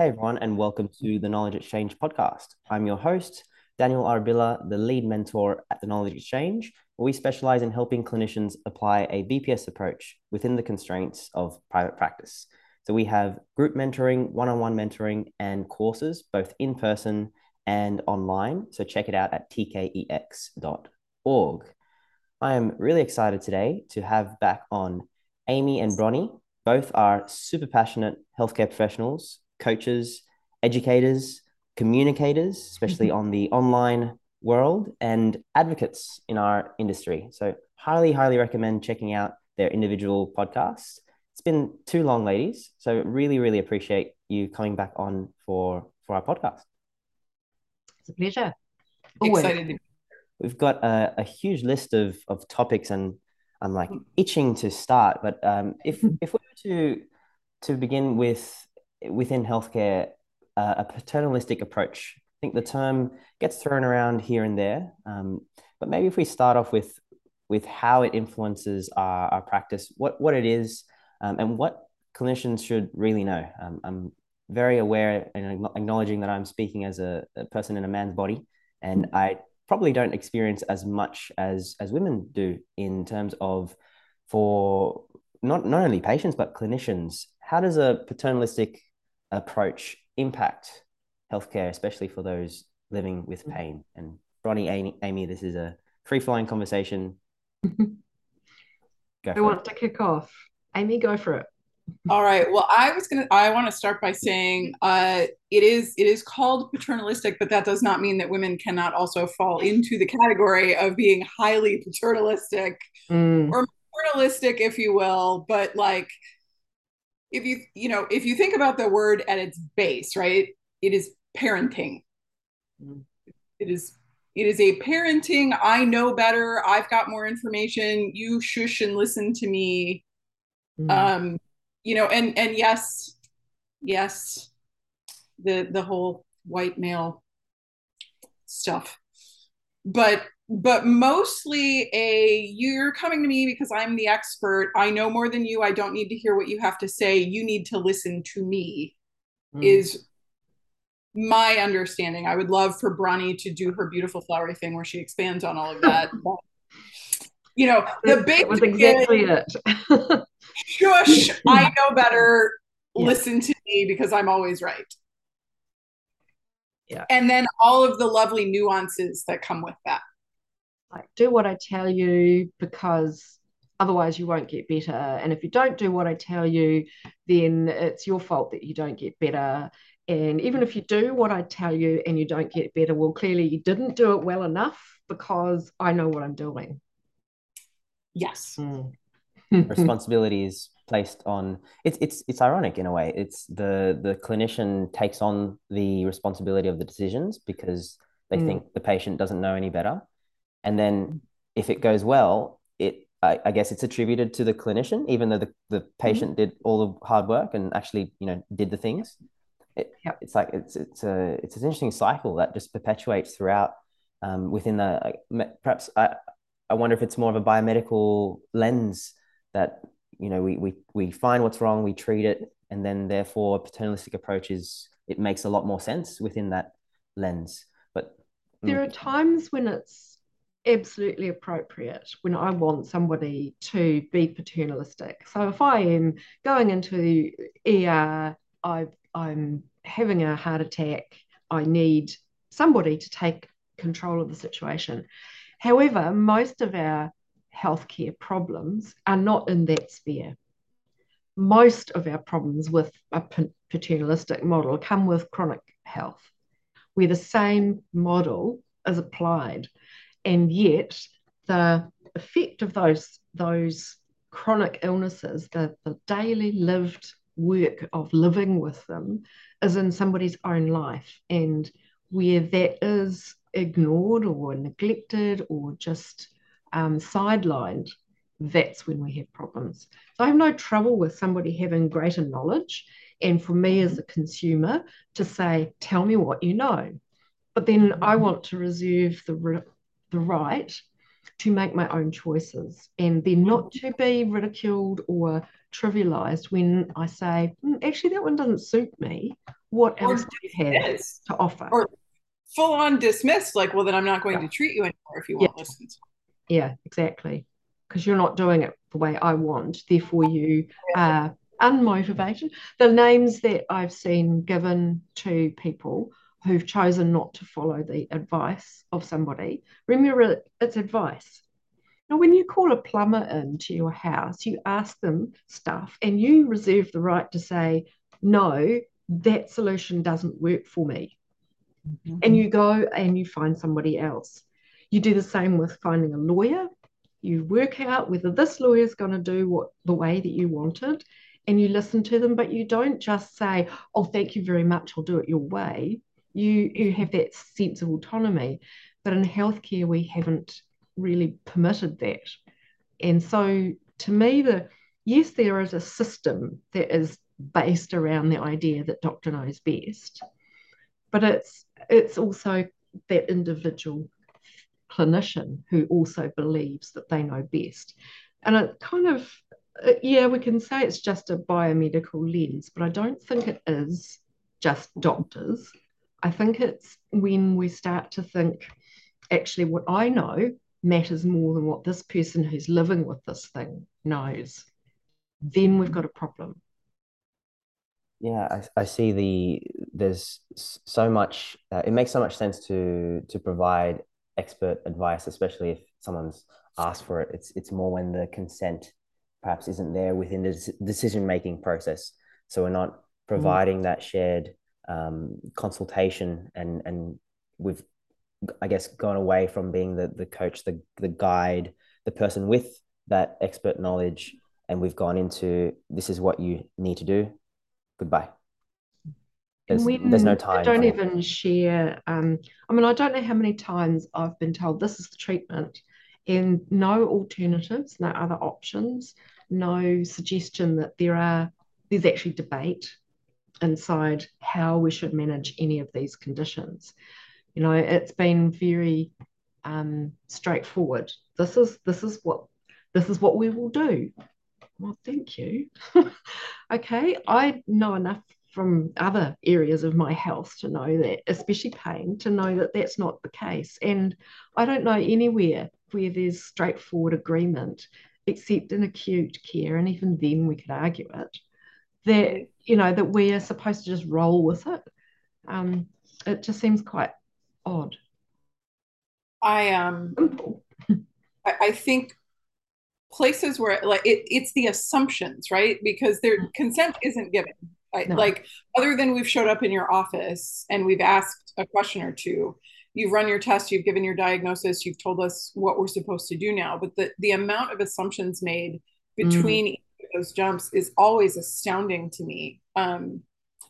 Hey everyone, and welcome to the Knowledge Exchange podcast. I'm your host, Daniel Arbilla, the lead mentor at the Knowledge Exchange, where we specialize in helping clinicians apply a BPS approach within the constraints of private practice. So we have group mentoring, one on one mentoring, and courses both in person and online. So check it out at tkex.org. I am really excited today to have back on Amy and Bronnie. Both are super passionate healthcare professionals coaches, educators, communicators, especially on the online world, and advocates in our industry. So, highly, highly recommend checking out their individual podcasts. It's been too long, ladies. So, really, really appreciate you coming back on for for our podcast. It's a pleasure. Always. Excited. We've got a, a huge list of of topics, and I'm like itching to start. But um, if if we were to to begin with within healthcare uh, a paternalistic approach. I think the term gets thrown around here and there, um, but maybe if we start off with with how it influences our, our practice, what what it is, um, and what clinicians should really know. Um, I'm very aware and acknowledging that I'm speaking as a, a person in a man's body, and I probably don't experience as much as as women do in terms of for not not only patients but clinicians. How does a paternalistic approach impact healthcare, especially for those living with mm. pain? And Bronnie, Amy, Amy this is a free flowing conversation. go I want it. to kick off. Amy, go for it. All right. Well, I was gonna. I want to start by saying, uh, it is it is called paternalistic, but that does not mean that women cannot also fall into the category of being highly paternalistic mm. or paternalistic, if you will. But like, if you you know if you think about the word at its base right it is parenting mm. it is it is a parenting i know better i've got more information you shush and listen to me mm. um you know and and yes yes the the whole white male stuff but but mostly a you're coming to me because I'm the expert. I know more than you. I don't need to hear what you have to say. You need to listen to me mm. is my understanding. I would love for Bronnie to do her beautiful flowery thing where she expands on all of that. but, you know, the big was exactly it. shush, I know better. Yeah. Listen to me because I'm always right. Yeah. And then all of the lovely nuances that come with that like do what I tell you because otherwise you won't get better. And if you don't do what I tell you, then it's your fault that you don't get better. And even if you do what I tell you and you don't get better, well, clearly you didn't do it well enough because I know what I'm doing. Yes. Mm. Responsibilities placed on it's it's it's ironic in a way. It's the the clinician takes on the responsibility of the decisions because they mm. think the patient doesn't know any better and then if it goes well it I, I guess it's attributed to the clinician even though the, the patient mm-hmm. did all the hard work and actually you know did the things it, yep. it's like it's it's a it's an interesting cycle that just perpetuates throughout um, within the perhaps I, I wonder if it's more of a biomedical lens that you know we we we find what's wrong we treat it and then therefore paternalistic approaches it makes a lot more sense within that lens but there mm. are times when it's absolutely appropriate when I want somebody to be paternalistic. So if I am going into ER, I, I'm having a heart attack, I need somebody to take control of the situation. However, most of our healthcare problems are not in that sphere. Most of our problems with a paternalistic model come with chronic health, where the same model is applied and yet the effect of those those chronic illnesses the, the daily lived work of living with them is in somebody's own life. And where that is ignored or neglected or just um, sidelined that's when we have problems. So i have no trouble with somebody having greater knowledge and for me as a consumer to say tell me what you know. But then i want to reserve the the right to make my own choices and then not to be ridiculed or trivialized when I say, mm, actually, that one doesn't suit me, what else do you have to offer? Or full on dismissed, like, well, then I'm not going yeah. to treat you anymore if you won't yeah. listen. Yeah, exactly. Because you're not doing it the way I want. Therefore, you are unmotivated. The names that I've seen given to people who've chosen not to follow the advice of somebody, remember it's advice. Now, when you call a plumber into your house, you ask them stuff and you reserve the right to say, no, that solution doesn't work for me. Mm-hmm. And you go and you find somebody else. You do the same with finding a lawyer. You work out whether this lawyer is going to do what the way that you wanted and you listen to them, but you don't just say, oh, thank you very much, I'll do it your way. You, you have that sense of autonomy. But in healthcare, we haven't really permitted that. And so to me, the yes, there is a system that is based around the idea that doctor knows best, but it's it's also that individual clinician who also believes that they know best. And it kind of yeah, we can say it's just a biomedical lens, but I don't think it is just doctors. I think it's when we start to think, actually, what I know matters more than what this person who's living with this thing knows. Then we've got a problem. Yeah, I, I see the there's so much. Uh, it makes so much sense to to provide expert advice, especially if someone's asked for it. It's it's more when the consent perhaps isn't there within the decision making process. So we're not providing mm. that shared um, consultation, and and we've, I guess, gone away from being the the coach, the the guide, the person with that expert knowledge, and we've gone into this is what you need to do. Goodbye. There's, there's no time. I don't even share. Um, I mean, I don't know how many times I've been told this is the treatment, and no alternatives, no other options, no suggestion that there are there's actually debate inside how we should manage any of these conditions. You know, it's been very um, straightforward. This is this is what this is what we will do. Well, thank you. okay, I know enough from other areas of my health to know that, especially pain, to know that that's not the case. And I don't know anywhere where there's straightforward agreement, except in acute care, and even then we could argue it, that, you know, that we are supposed to just roll with it. Um, it just seems quite odd. I um I, I think places where like it, it's the assumptions, right? Because their mm. consent isn't given. I, no. Like other than we've showed up in your office and we've asked a question or two, you've run your test, you've given your diagnosis, you've told us what we're supposed to do now. But the the amount of assumptions made between mm. Those jumps is always astounding to me. Um,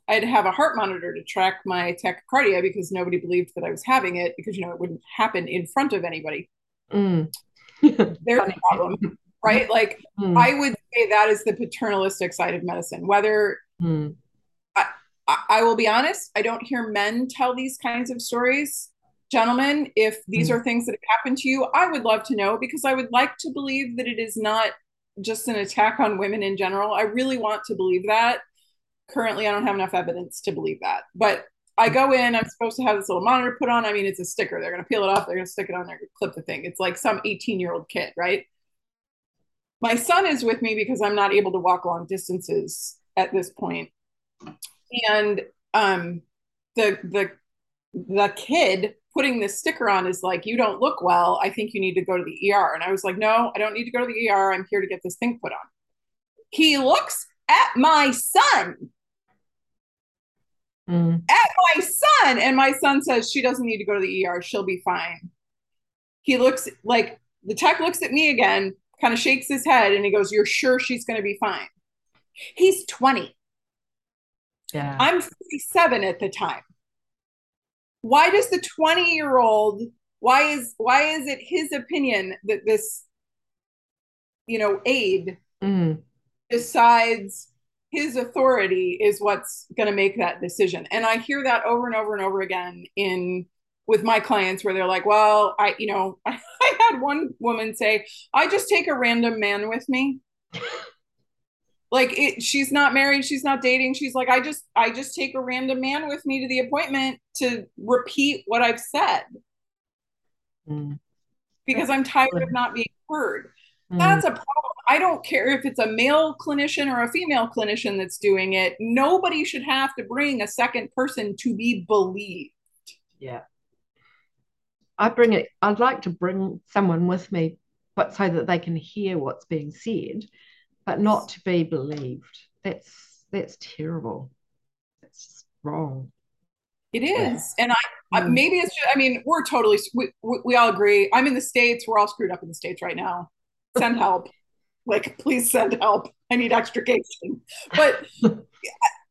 I had to have a heart monitor to track my tachycardia because nobody believed that I was having it because you know it wouldn't happen in front of anybody. Mm. There's a problem, right? Like mm. I would say that is the paternalistic side of medicine. Whether mm. I, I will be honest, I don't hear men tell these kinds of stories gentlemen, if these mm. are things that have happened to you, I would love to know because I would like to believe that it is not just an attack on women in general. I really want to believe that. Currently, I don't have enough evidence to believe that. But I go in, I'm supposed to have this little monitor put on. I mean, it's a sticker. They're going to peel it off, they're going to stick it on there, clip the thing. It's like some 18 year old kid, right? My son is with me because I'm not able to walk long distances at this point. And um, the the the kid putting this sticker on is like, you don't look well. I think you need to go to the ER. And I was like, no, I don't need to go to the ER. I'm here to get this thing put on. He looks at my son. Mm. At my son. And my son says, she doesn't need to go to the ER. She'll be fine. He looks like the tech looks at me again, kind of shakes his head, and he goes, You're sure she's going to be fine? He's 20. Yeah. I'm 47 at the time why does the 20 year old why is why is it his opinion that this you know aide mm. decides his authority is what's going to make that decision and i hear that over and over and over again in with my clients where they're like well i you know i, I had one woman say i just take a random man with me like it, she's not married she's not dating she's like i just i just take a random man with me to the appointment to repeat what i've said. Mm. because i'm tired of not being heard. Mm. that's a problem. I don't care if it's a male clinician or a female clinician that's doing it. Nobody should have to bring a second person to be believed. Yeah. I bring it i'd like to bring someone with me but so that they can hear what's being said but not to be believed. That's that's terrible. That's wrong. It is, and I, I mm. maybe it's. Just, I mean, we're totally. We, we, we all agree. I'm in the states. We're all screwed up in the states right now. Send help. like, please send help. I need extrication. But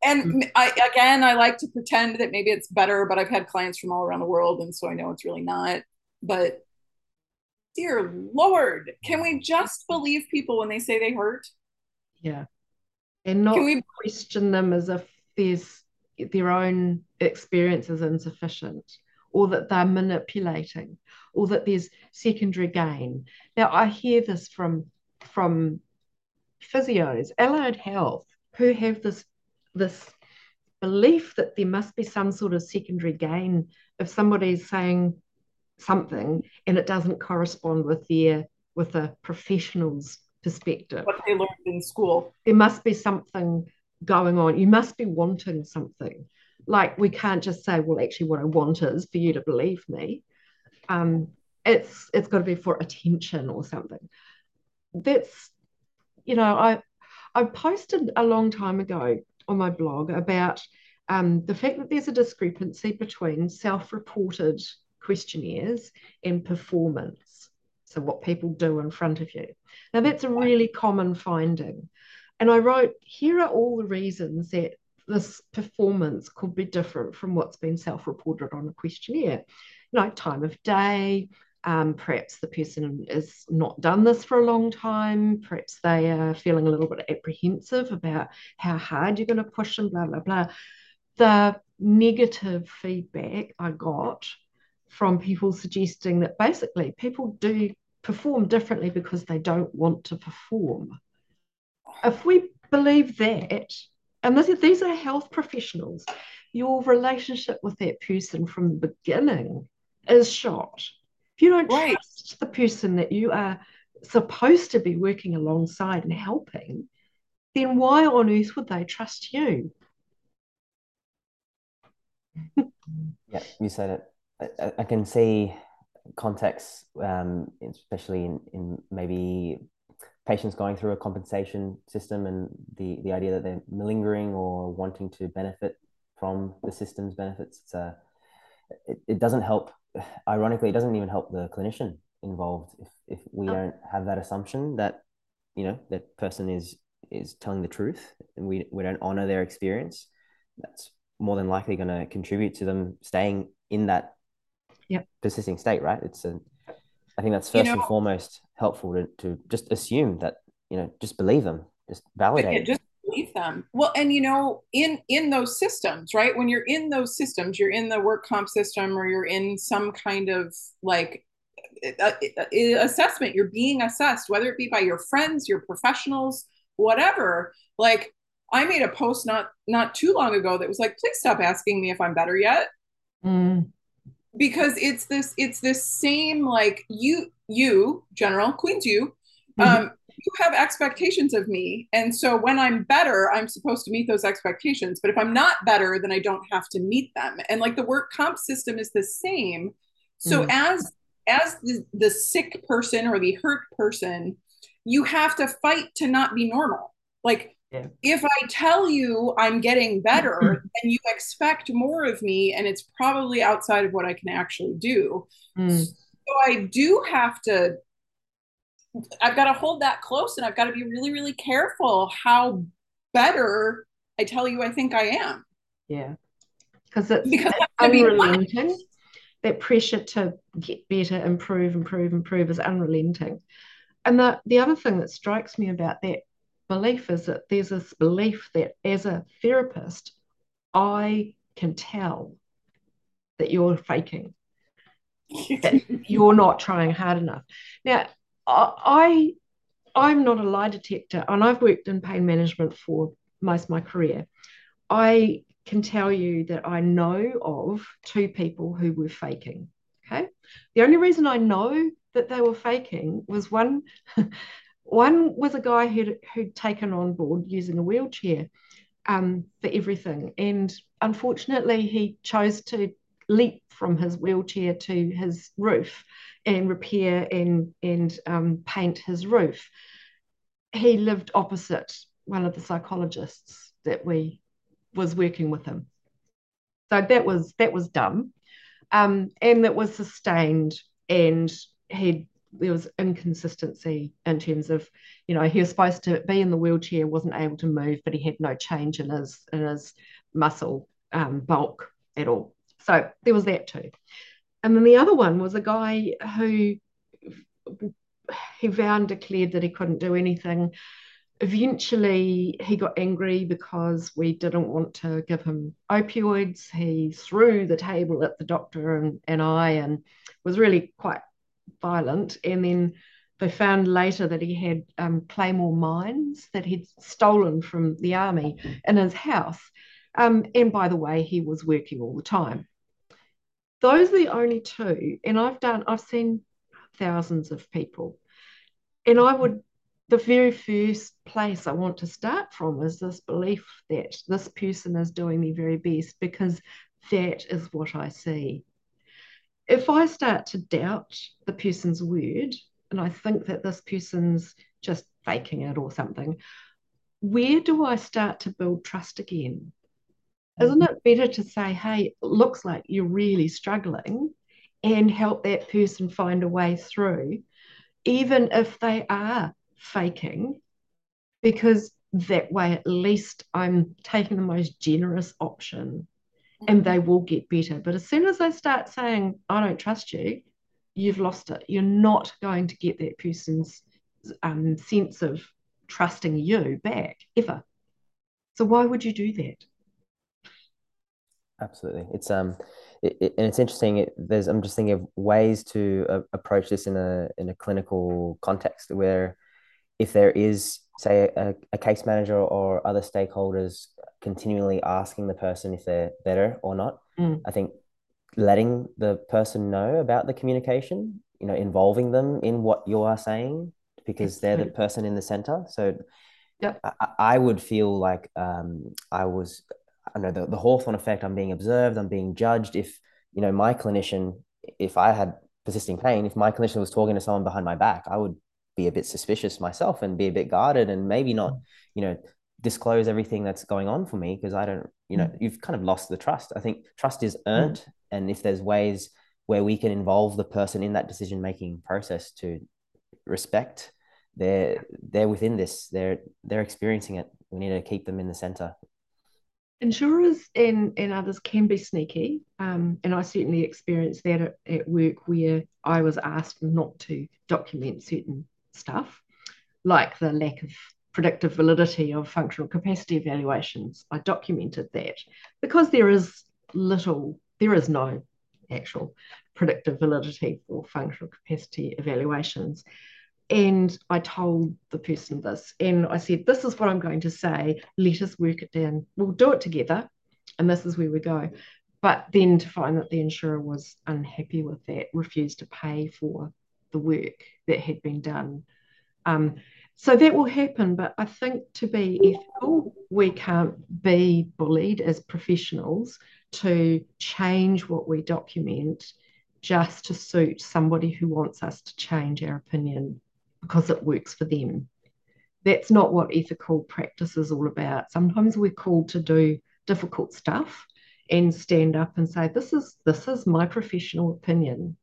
and I again, I like to pretend that maybe it's better. But I've had clients from all around the world, and so I know it's really not. But dear Lord, can we just believe people when they say they hurt? Yeah. And not we... question them as if there's their own experience is insufficient or that they're manipulating or that there's secondary gain. Now I hear this from from physios, allied health, who have this this belief that there must be some sort of secondary gain if somebody's saying something and it doesn't correspond with their with a professional's perspective. What they learned in school. There must be something going on. You must be wanting something. Like we can't just say, well, actually, what I want is for you to believe me. Um, it's it's got to be for attention or something. That's, you know, I I posted a long time ago on my blog about um, the fact that there's a discrepancy between self-reported questionnaires and performance. So what people do in front of you. Now, that's a really common finding. And I wrote, here are all the reasons that this performance could be different from what's been self reported on a questionnaire. You know, time of day, um, perhaps the person has not done this for a long time. Perhaps they are feeling a little bit apprehensive about how hard you're going to push them, blah, blah, blah. The negative feedback I got from people suggesting that basically people do perform differently because they don't want to perform. If we believe that, and this, these are health professionals, your relationship with that person from the beginning is shot. If you don't right. trust the person that you are supposed to be working alongside and helping, then why on earth would they trust you? yeah, you said it. I, I can see contexts, um, especially in, in maybe patients going through a compensation system and the, the idea that they're malingering or wanting to benefit from the system's benefits. It's a, it, it doesn't help. Ironically, it doesn't even help the clinician involved if, if we oh. don't have that assumption that, you know, that person is is telling the truth and we, we don't honor their experience. That's more than likely going to contribute to them staying in that yep. persisting state, right? It's a, I think that's first you know, and foremost helpful to, to just assume that, you know, just believe them, just validate. Just believe them. Well, and you know, in in those systems, right? When you're in those systems, you're in the work comp system or you're in some kind of like assessment, you're being assessed, whether it be by your friends, your professionals, whatever. Like I made a post not not too long ago that was like, please stop asking me if I'm better yet. Mm because it's this it's this same like you you general queens you mm-hmm. um you have expectations of me. And so when i'm better i'm supposed to meet those expectations. But if i'm not better then i don't have to meet them. And like the work comp system is the same. So mm. as as the, the sick person or the hurt person you have to fight to not be normal. Like yeah. If I tell you I'm getting better, then you expect more of me, and it's probably outside of what I can actually do. Mm. So I do have to, I've got to hold that close and I've got to be really, really careful how better I tell you I think I am. Yeah. Because it's because unrelenting. That pressure to get better, improve, improve, improve is unrelenting. And the, the other thing that strikes me about that belief is that there's this belief that as a therapist, I can tell that you're faking, that you're not trying hard enough. Now, I I'm not a lie detector, and I've worked in pain management for most of my career. I can tell you that I know of two people who were faking. Okay. The only reason I know that they were faking was one one was a guy who'd, who'd taken on board using a wheelchair um, for everything. And unfortunately, he chose to leap from his wheelchair to his roof and repair and, and um, paint his roof. He lived opposite one of the psychologists that we was working with him. So that was that was dumb, um, and that was sustained. And he there was inconsistency in terms of, you know, he was supposed to be in the wheelchair, wasn't able to move, but he had no change in his in his muscle um, bulk at all. So there was that too. And then the other one was a guy who he vowed and declared that he couldn't do anything eventually he got angry because we didn't want to give him opioids. He threw the table at the doctor and, and I and was really quite violent. And then they found later that he had um, claymore mines that he'd stolen from the army in his house. Um, and by the way, he was working all the time. Those are the only two. And I've done, I've seen thousands of people. And I would the very first place I want to start from is this belief that this person is doing the very best because that is what I see. If I start to doubt the person's word and I think that this person's just faking it or something, where do I start to build trust again? Isn't it better to say, hey, it looks like you're really struggling and help that person find a way through, even if they are faking because that way at least I'm taking the most generous option and they will get better. But as soon as they start saying, I don't trust you, you've lost it. You're not going to get that person's um, sense of trusting you back ever. So why would you do that? Absolutely. It's um it, it, and it's interesting it, there's I'm just thinking of ways to uh, approach this in a in a clinical context where if there is, say, a, a case manager or other stakeholders continually asking the person if they're better or not, mm. I think letting the person know about the communication, you know, involving them in what you are saying because they're the person in the center. So yep. I, I would feel like um, I was, I know the, the Hawthorne effect, I'm being observed, I'm being judged. If, you know, my clinician, if I had persisting pain, if my clinician was talking to someone behind my back, I would be a bit suspicious myself and be a bit guarded and maybe not, mm. you know, disclose everything that's going on for me because I don't, you know, mm. you've kind of lost the trust. I think trust is earned. Mm. And if there's ways where we can involve the person in that decision making process to respect they're they're within this they're they're experiencing it we need to keep them in the center insurers and, and others can be sneaky um, and i certainly experienced that at, at work where i was asked not to document certain stuff, like the lack of predictive validity of functional capacity evaluations. I documented that because there is little, there is no actual predictive validity for functional capacity evaluations. And I told the person this, and I said, This is what I'm going to say. Let us work it down. We'll do it together. And this is where we go. But then to find that the insurer was unhappy with that, refused to pay for the work that had been done. Um, so that will happen, but I think to be ethical, we can't be bullied as professionals to change what we document just to suit somebody who wants us to change our opinion because it works for them. That's not what ethical practice is all about. Sometimes we're called to do difficult stuff and stand up and say, This is this is my professional opinion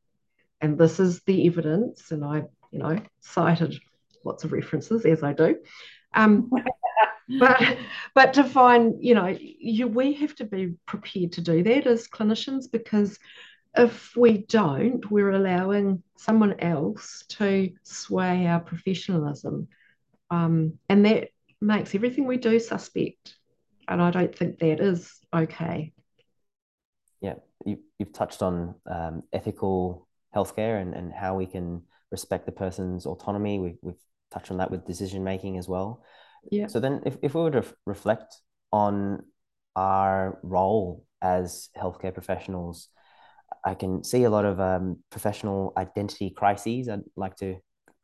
and this is the evidence. And I, you know, cited lots of references as I do. Um, but but to find, you know, you we have to be prepared to do that as clinicians because if we don't, we're allowing someone else to sway our professionalism. Um, and that makes everything we do suspect. And I don't think that is okay. Yeah, you, have touched on um, ethical healthcare and, and how we can respect the person's autonomy. We, we've touched on that with decision making as well. Yeah. So then, if, if we were to reflect on our role as healthcare professionals, I can see a lot of um, professional identity crises. I'd like to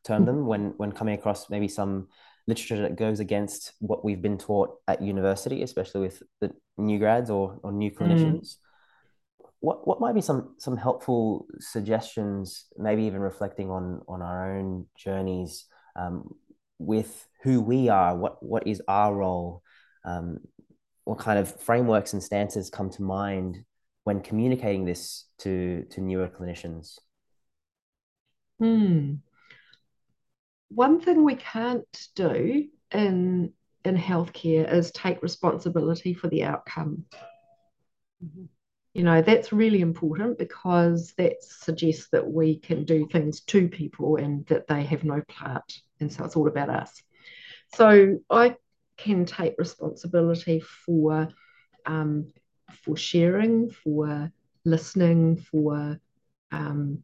term them when when coming across maybe some literature that goes against what we've been taught at university, especially with the new grads or, or new clinicians. Mm. What what might be some some helpful suggestions, maybe even reflecting on on our own journeys um, with who we are, what what is our role, um, what kind of frameworks and stances come to mind when communicating this to to newer clinicians? Hmm. One thing we can't do in in healthcare is take responsibility for the outcome. Mm-hmm. You know, that's really important because that suggests that we can do things to people and that they have no part. And so it's all about us. So I can take responsibility for um, for sharing, for listening, for um,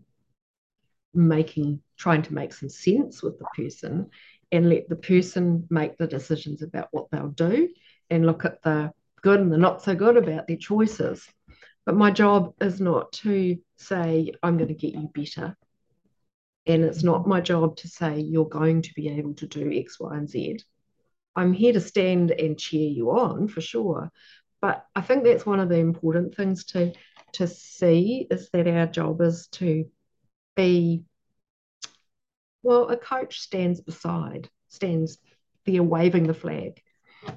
making, trying to make some sense with the person and let the person make the decisions about what they'll do and look at the good and the not so good about their choices. But my job is not to say, I'm going to get you better. And it's not my job to say, you're going to be able to do X, Y, and Z. I'm here to stand and cheer you on for sure. But I think that's one of the important things to to see is that our job is to be well, a coach stands beside, stands there waving the flag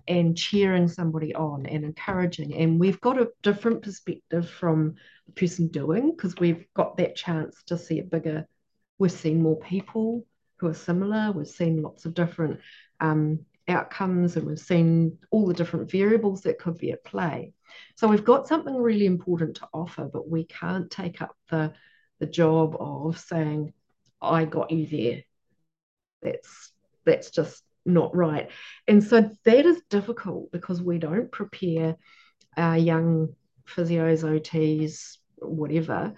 and cheering somebody on and encouraging. And we've got a different perspective from the person doing because we've got that chance to see a bigger, we've seen more people who are similar, we've seen lots of different um, outcomes and we've seen all the different variables that could be at play. So we've got something really important to offer, but we can't take up the, the job of saying, I got you there. That's that's just not right. And so that is difficult because we don't prepare our young physios, OTs, whatever,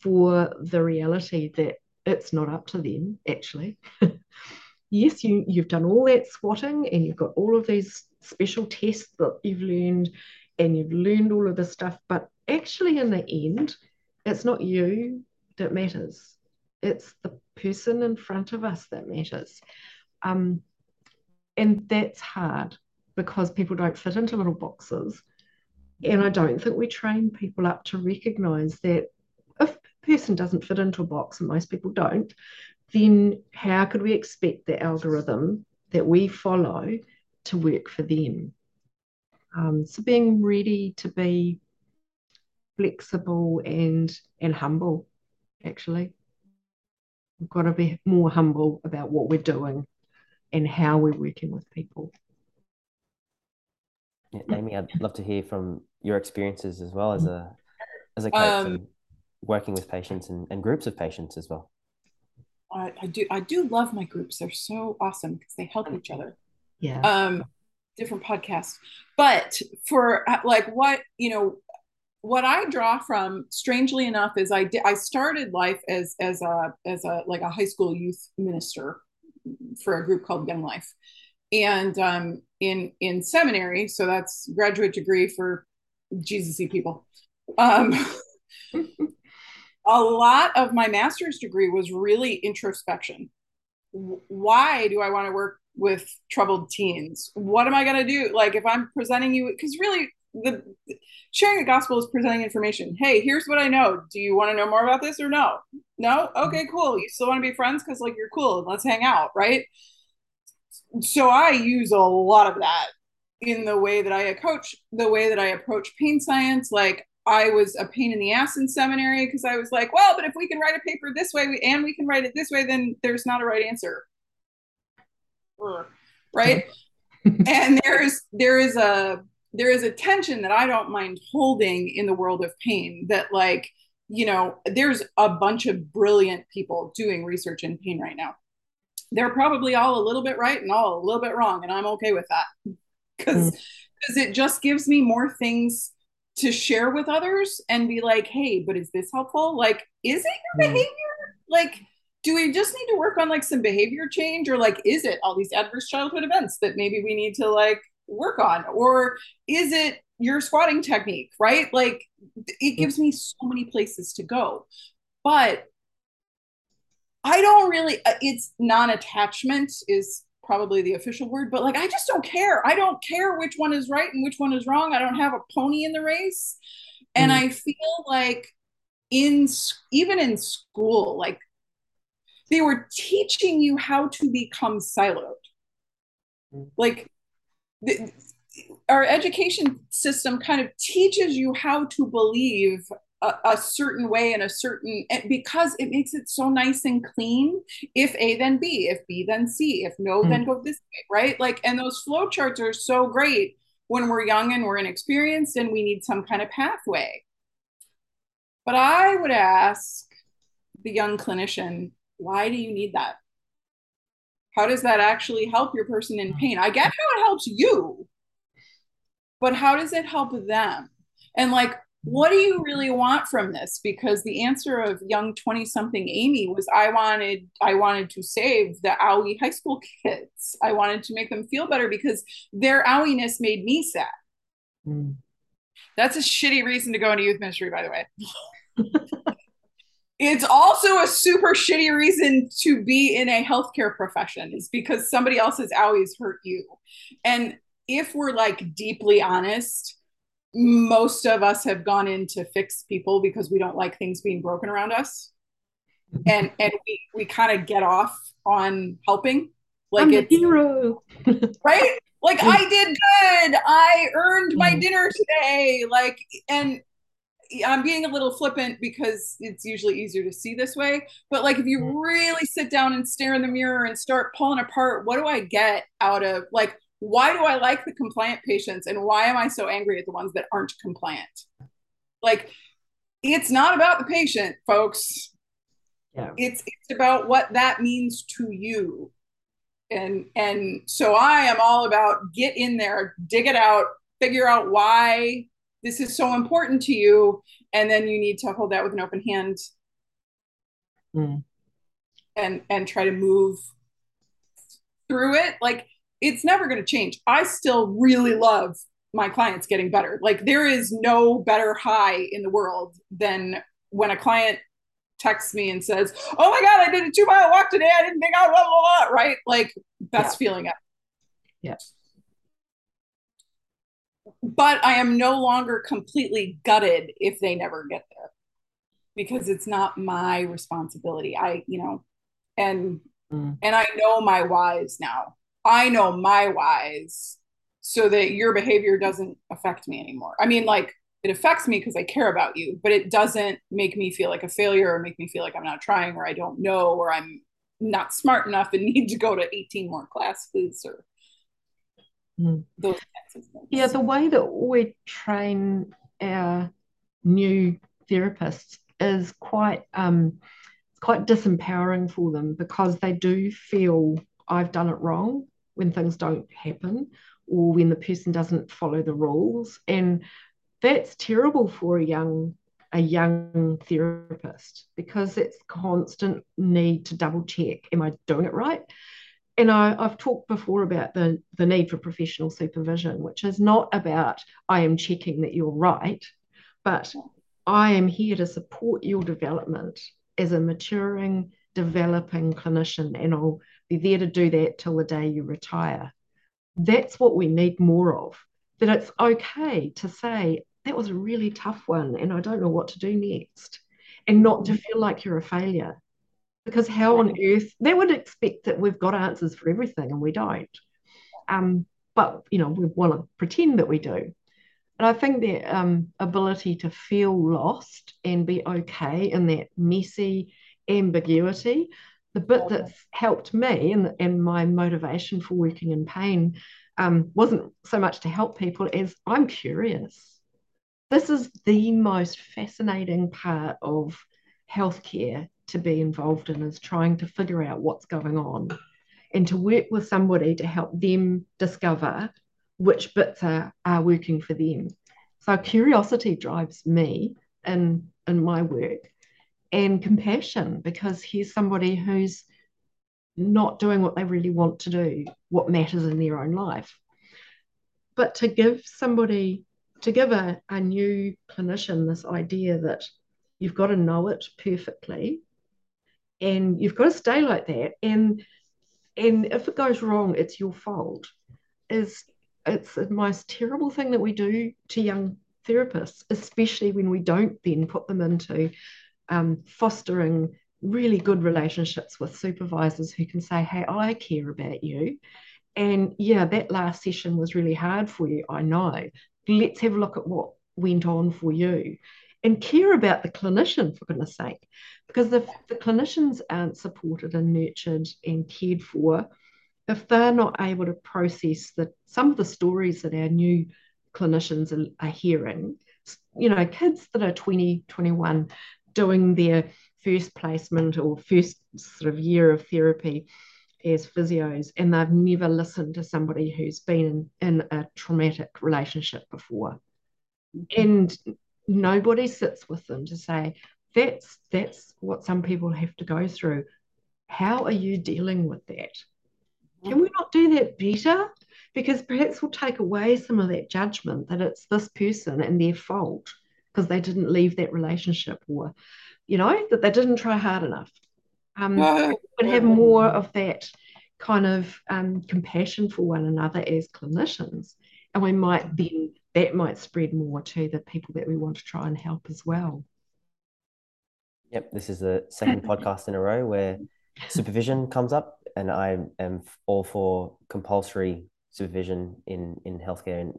for the reality that it's not up to them actually. yes, you, you've done all that swatting and you've got all of these special tests that you've learned and you've learned all of this stuff, but actually, in the end, it's not you that matters. It's the person in front of us that matters. Um, and that's hard because people don't fit into little boxes. And I don't think we train people up to recognize that if a person doesn't fit into a box, and most people don't, then how could we expect the algorithm that we follow to work for them? Um, so being ready to be flexible and and humble, actually. We've got to be more humble about what we're doing and how we're working with people. Yeah, Amy, I'd love to hear from your experiences as well as a as a coach um, working with patients and, and groups of patients as well. I, I do I do love my groups. They're so awesome because they help each other. Yeah. Um, different podcasts, but for uh, like what you know, what I draw from, strangely enough, is I did I started life as as a as a like a high school youth minister for a group called Young Life, and um, in in seminary, so that's graduate degree for Jesusy people. Um, a lot of my master's degree was really introspection. Why do I want to work with troubled teens? What am I going to do? Like, if I'm presenting you, because really, the sharing the gospel is presenting information. Hey, here's what I know. Do you want to know more about this or no? No? Okay, cool. You still want to be friends because, like, you're cool. Let's hang out, right? So I use a lot of that in the way that I coach, the way that I approach pain science. Like, I was a pain in the ass in seminary because I was like, well, but if we can write a paper this way and we can write it this way, then there's not a right answer. Right. and there's there is a there is a tension that I don't mind holding in the world of pain that like, you know, there's a bunch of brilliant people doing research in pain right now. They're probably all a little bit right and all a little bit wrong. And I'm okay with that because because mm. it just gives me more things to share with others and be like, hey, but is this helpful? Like, is it your mm. behavior? Like, do we just need to work on like some behavior change or like is it all these adverse childhood events that maybe we need to like work on? Or is it your squatting technique right? Like it gives me so many places to go. But i don't really uh, it's non-attachment is probably the official word but like i just don't care. I don't care which one is right and which one is wrong. I don't have a pony in the race. And mm. i feel like in even in school like they were teaching you how to become siloed. Mm. like the, our education system kind of teaches you how to believe a, a, certain way in a certain because it makes it so nice and clean if a then b if b then c if no mm. then go this way right? Like and those flow charts are so great when we're young and we're inexperienced and we need some kind of pathway. But i would ask the young clinician why do you need that how does that actually help your person in pain? I get how it helps you but how does it help them? And like what do you really want from this? Because the answer of young 20 something amy was i wanted i wanted to save the owie high school kids. I wanted to make them feel better because their owiness made me sad. Mm. that's a shitty reason to go into youth ministry by the way it's also a super shitty reason to be in a healthcare profession is because somebody else's owies hurt you. And if we're like deeply honest most of us have gone in to fix people because we don't like things being broken around us. And and we we kind of get off on helping. Like I'm it's hero. Right? Like i did good. I earned my mm. dinner today. Like and i'm being a little flippant because it's usually easier to see this way but like if you mm. really sit down and stare in the mirror and start pulling apart what do i get out of like why do I like the compliant patients and why am I so angry at the ones that aren't compliant? Like, it's not about the patient, folks. Yeah. It's it's about what that means to you. And and so I am all about get in there, dig it out, figure out why this is so important to you, and then you need to hold that with an open hand. Mm. And and try to move through it. Like it's never going to change. I still really love my clients getting better. Like there is no better high in the world than when a client texts me and says, "Oh my god, I did a two mile walk today. I didn't think I would blah blah blah." Right? Like best yeah. feeling ever. Yes. But I am no longer completely gutted if they never get there because it's not my responsibility. I, you know, and mm. and I know my whys now. I know my whys so that your behavior doesn't affect me anymore. I mean, like it affects me because I care about you, but it doesn't make me feel like a failure or make me feel like I'm not trying or I don't know or I'm not smart enough and need to go to 18 more classes or mm. those of things. Yeah, the way that we train our new therapists is quite um quite disempowering for them because they do feel I've done it wrong when things don't happen or when the person doesn't follow the rules and that's terrible for a young a young therapist because it's constant need to double check am i doing it right and I, have talked before about the, the need for professional supervision, which is not about I am checking that you're right, but I am here to support your development as a maturing, developing clinician, and I'll be there to do that till the day you retire. That's what we need more of. That it's okay to say, that was a really tough one, and I don't know what to do next, and not to mm-hmm. feel like you're a failure. Because how on earth they would expect that we've got answers for everything, and we don't. Um, but you know, we want to pretend that we do. And I think the um, ability to feel lost and be okay in that messy ambiguity the bit that's helped me and, and my motivation for working in pain um, wasn't so much to help people as I'm curious. This is the most fascinating part of healthcare to be involved in is trying to figure out what's going on and to work with somebody to help them discover which bits are, are working for them. So curiosity drives me in in my work and compassion because here's somebody who's not doing what they really want to do, what matters in their own life. But to give somebody, to give a, a new clinician this idea that you've got to know it perfectly and you've got to stay like that. And and if it goes wrong, it's your fault. Is it's the most terrible thing that we do to young therapists, especially when we don't then put them into um, fostering really good relationships with supervisors who can say, Hey, I care about you. And yeah, that last session was really hard for you. I know. Let's have a look at what went on for you and care about the clinician, for goodness sake. Because if the clinicians aren't supported and nurtured and cared for, if they're not able to process the, some of the stories that our new clinicians are, are hearing, you know, kids that are 20, 21 doing their first placement or first sort of year of therapy as physios and they've never listened to somebody who's been in, in a traumatic relationship before. Mm-hmm. And nobody sits with them to say, that's that's what some people have to go through. How are you dealing with that? Can we not do that better? Because perhaps we'll take away some of that judgment that it's this person and their fault because they didn't leave that relationship or, you know, that they didn't try hard enough. Um, no. we have more of that kind of um, compassion for one another as clinicians. And we might then that might spread more to the people that we want to try and help as well. Yep, this is the second podcast in a row where supervision comes up, and I am all for compulsory supervision in in healthcare. And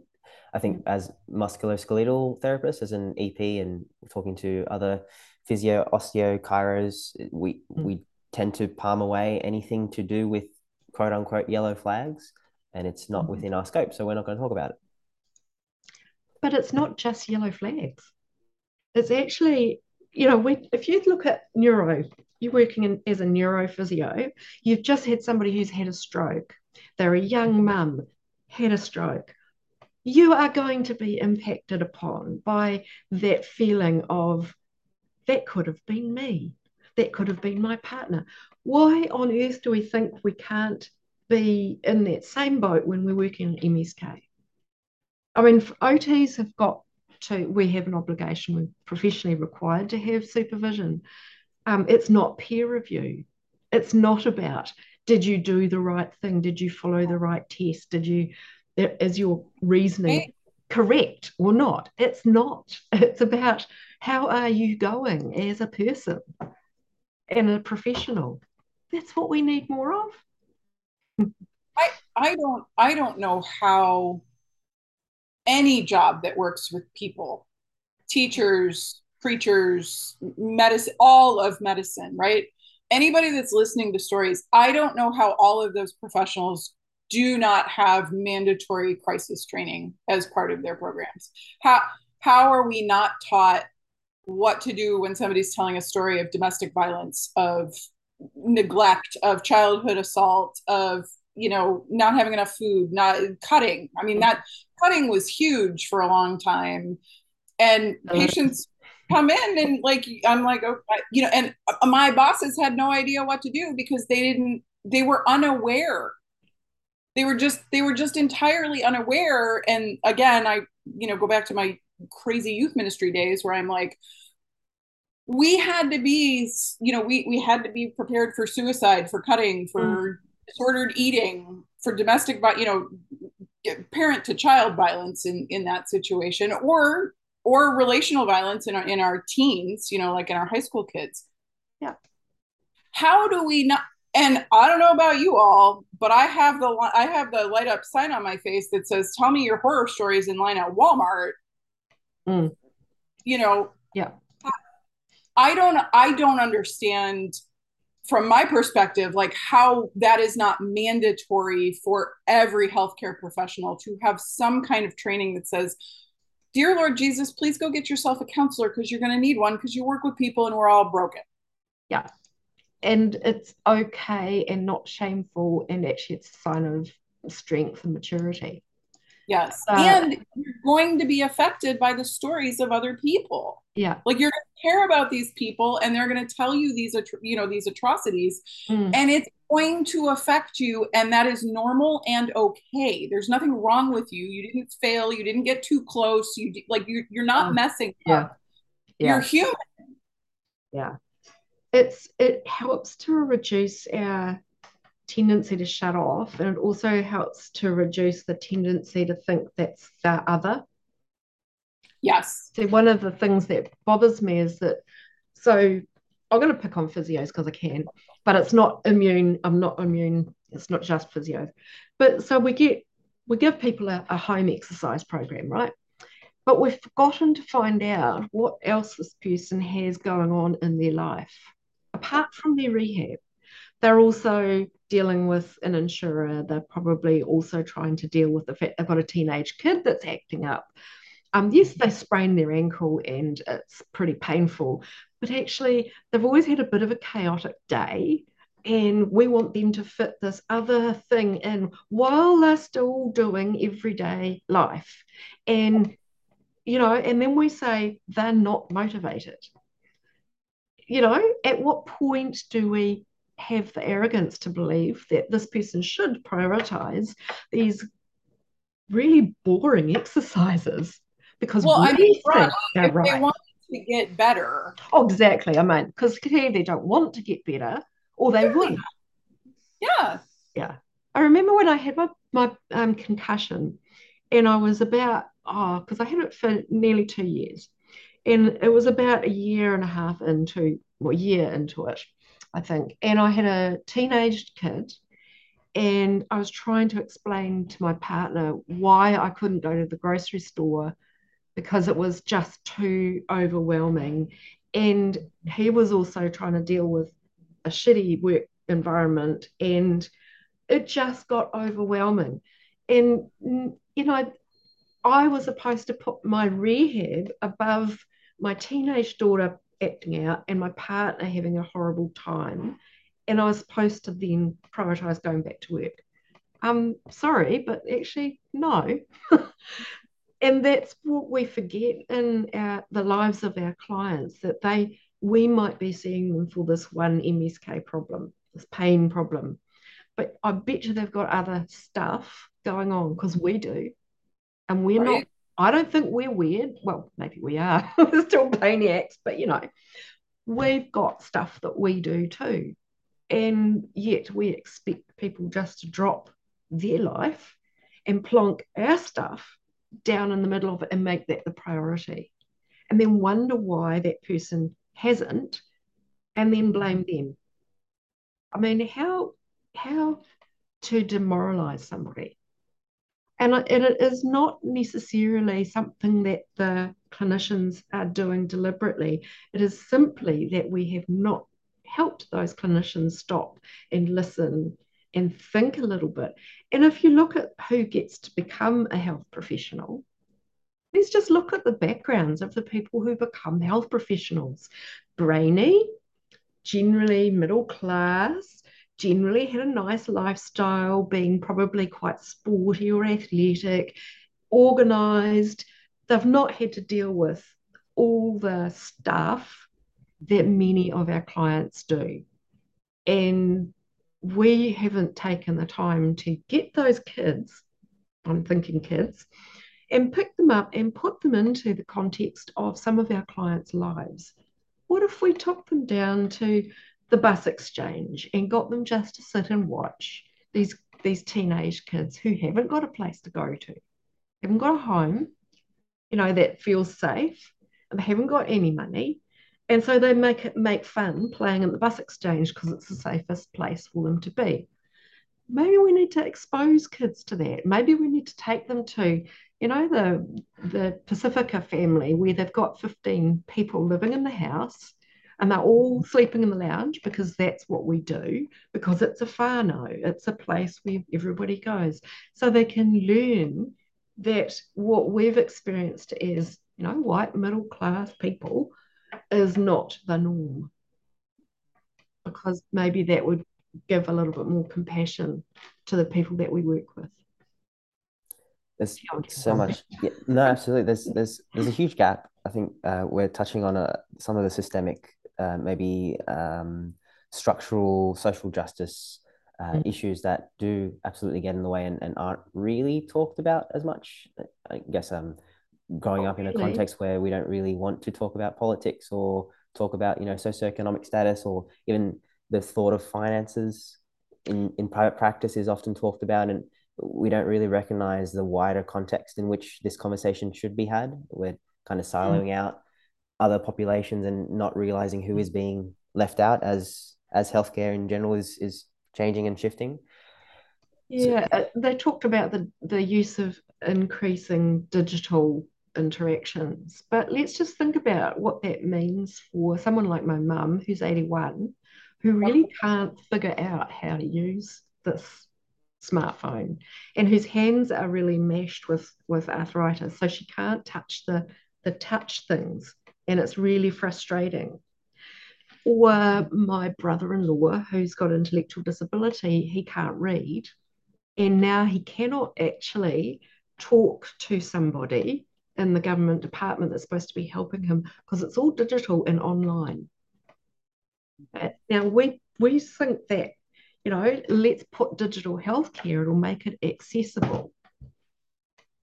I think as musculoskeletal therapists, as an EP, and talking to other physio, osteo, chiros, we mm. we tend to palm away anything to do with quote unquote yellow flags, and it's not mm. within our scope, so we're not going to talk about it. But it's not just yellow flags. It's actually, you know, we, if you look at neuro, you're working in, as a neurophysio, you've just had somebody who's had a stroke. They're a young mum, had a stroke. You are going to be impacted upon by that feeling of that could have been me, that could have been my partner. Why on earth do we think we can't be in that same boat when we're working in MSK? I mean, OTs have got to, we have an obligation, we're professionally required to have supervision. Um, it's not peer review. It's not about did you do the right thing? Did you follow the right test? Did you, is your reasoning correct or not? It's not. It's about how are you going as a person and a professional. That's what we need more of. I, I don't I don't know how any job that works with people, teachers, preachers, medicine, all of medicine, right? Anybody that's listening to stories, I don't know how all of those professionals do not have mandatory crisis training as part of their programs. How how are we not taught what to do when somebody's telling a story of domestic violence, of neglect, of childhood assault, of you know not having enough food, not cutting. I mean that cutting was huge for a long time. And patients come in and like i'm like okay, you know and uh, my bosses had no idea what to do because they didn't they were unaware. They were just they were just entirely unaware. And again i you know go back to my crazy youth ministry days where i'm like we had to be you know we we had to be prepared for suicide for cutting for mm. disordered eating for domestic you know parent to child violence in in that situation or or relational violence in our in our teens you know like in our high school kids. Yeah. How do we not and i don't know about you all but i have the i have the light up sign on my face that says tell me your horror stories in line at walmart. Mm. you know yeah. I don't i don't understand from my perspective, like how that is not mandatory for every healthcare professional to have some kind of training that says, Dear Lord Jesus, please go get yourself a counselor because you're going to need one because you work with people and we're all broken. Yeah. And it's okay and not shameful. And actually, it's a sign of strength and maturity. Yes. Uh, and you're going to be affected by the stories of other people. Yeah. Like you're going to care about these people and they're going to tell you these you know these atrocities mm. and it's going to affect you and that is normal and okay there's nothing wrong with you you didn't fail you didn't get too close you like you're, you're not messing yeah. up yeah. you're human yeah it's it helps to reduce our tendency to shut off and it also helps to reduce the tendency to think that's the other. Yes. So one of the things that bothers me is that so i'm going to pick on physios because i can but it's not immune i'm not immune it's not just physio. But so we get we give people a, a home exercise program right? But we've forgotten to find out what else this person has going on in their life apart from their rehab. They're also dealing with an insurer. They're probably also trying to deal with the fact they've got a teenage kid that's acting up. Um, yes, they sprain their ankle and it's pretty painful, but actually, they've always had a bit of a chaotic day. And we want them to fit this other thing in while they're still doing everyday life. And, you know, and then we say they're not motivated. You know, at what point do we have the arrogance to believe that this person should prioritize these really boring exercises because well, I mean, right, if right. they want to get better. Oh, exactly. I mean, because clearly they don't want to get better, or they yeah. would. Yeah. Yeah. I remember when I had my my um, concussion, and I was about oh, because I had it for nearly two years, and it was about a year and a half into, well, year into it, I think. And I had a teenage kid, and I was trying to explain to my partner why I couldn't go to the grocery store because it was just too overwhelming. And he was also trying to deal with a shitty work environment, and it just got overwhelming. And, you know, I was supposed to put my rehab above my teenage daughter acting out and my partner having a horrible time. And I was supposed to then prioritize going back to work. Um, sorry, but actually, no. and that's what we forget in our, the lives of our clients that they we might be seeing them for this one MSK problem, this pain problem. But I bet you they've got other stuff going on because we do. And we're right. not I don't think we're weird. Well, maybe we are. we're still maniacs, but you know, we've got stuff that we do too. And yet we expect people just to drop their life and plonk our stuff down in the middle of it and make that the priority. And then wonder why that person hasn't and then blame them. I mean, how how to demoralize somebody and, it is not necessarily something that the clinicians are doing deliberately. It is simply that we have not helped those clinicians stop and listen and think a little bit. And if you look at who gets to become a health professional, let's just look at the backgrounds of the people who become health professionals. Brainy, generally middle class, generally had a nice lifestyle, being probably quite sporty or athletic, organized. They've not had to deal with all the stuff that many of our clients do. And we haven't taken the time to get those kids, I'm thinking kids, and pick them up and put them into the context of some of our clients' lives. What if we took them down to the bus exchange and got them just to sit and watch these these teenage kids who haven't got a place to go to, haven't got a home, you know, that feels safe, and they haven't got any money. And so they make it make fun playing in the bus exchange because it's the safest place for them to be. Maybe we need to expose kids to that. Maybe we need to take them to, you know, the the Pacifica family where they've got 15 people living in the house and they're all sleeping in the lounge because that's what we do because it's a whānau. It's a place where everybody goes. So they can learn that what we've experienced as you know white middle class people is not the norm. Because maybe that would give a little bit more compassion to the people that we work with. There's so much. yeah, no absolutely. There's there's there's a huge gap I think uh, we're touching on a, some of the systemic, uh, maybe um, structural social justice uh, mm. issues that do absolutely get in the way and, and aren't really talked about as much. I guess um, growing up in a context where we don't really want to talk about politics or talk about you know socioeconomic status or even the thought of finances in, in private practice is often talked about and we don't really recognize the wider context in which this conversation should be had. We're kind of mm. siloing mm. out other populations and not realizing who is being left out as as healthcare in general is is changing and shifting. Yeah, so, uh, they talked about the the use of increasing digital interactions, but let's just think about what that means for someone like my mum, who's 81, who really can't figure out how to use this smartphone and whose hands are really meshed with with arthritis. So she can't touch the the touch things and it's really frustrating. Or my brother-in-law who's got intellectual disability he can't read and now he cannot actually talk to somebody in the government department that's supposed to be helping him because it's all digital and online. Now we we think that you know let's put digital healthcare it'll make it accessible.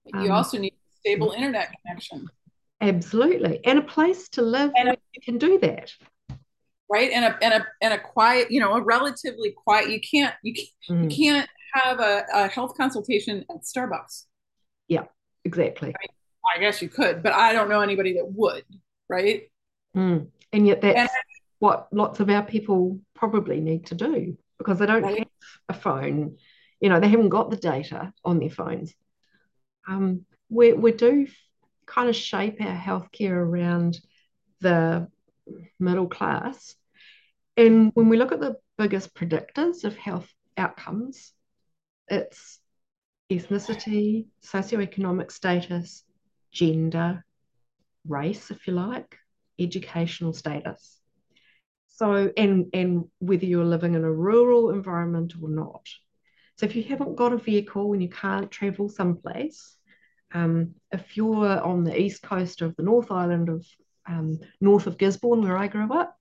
You um, also need a stable internet connection absolutely. And a place to live and a, you can do that. Right? And a and a and a quiet you know a relatively quiet you can't you can't, mm. you can't have a, a health consultation at starbucks. Yeah exactly. I, mean, I, guess you could but i don't know anybody that would right? Mm. and yet that's and, what lots of our people probably need to do because they don't right. have a phone. You know they haven't got the data on their phones. Um, we, we do kind of shape our healthcare around the middle class. And when we look at the biggest predictors of health outcomes, it's ethnicity, socioeconomic status, gender, race, if you like, educational status. So, and, and whether you're living in a rural environment or not. So, if you haven't got a vehicle and you can't travel someplace, um, if you're on the east coast of the North Island of um, north of Gisborne, where I grew up,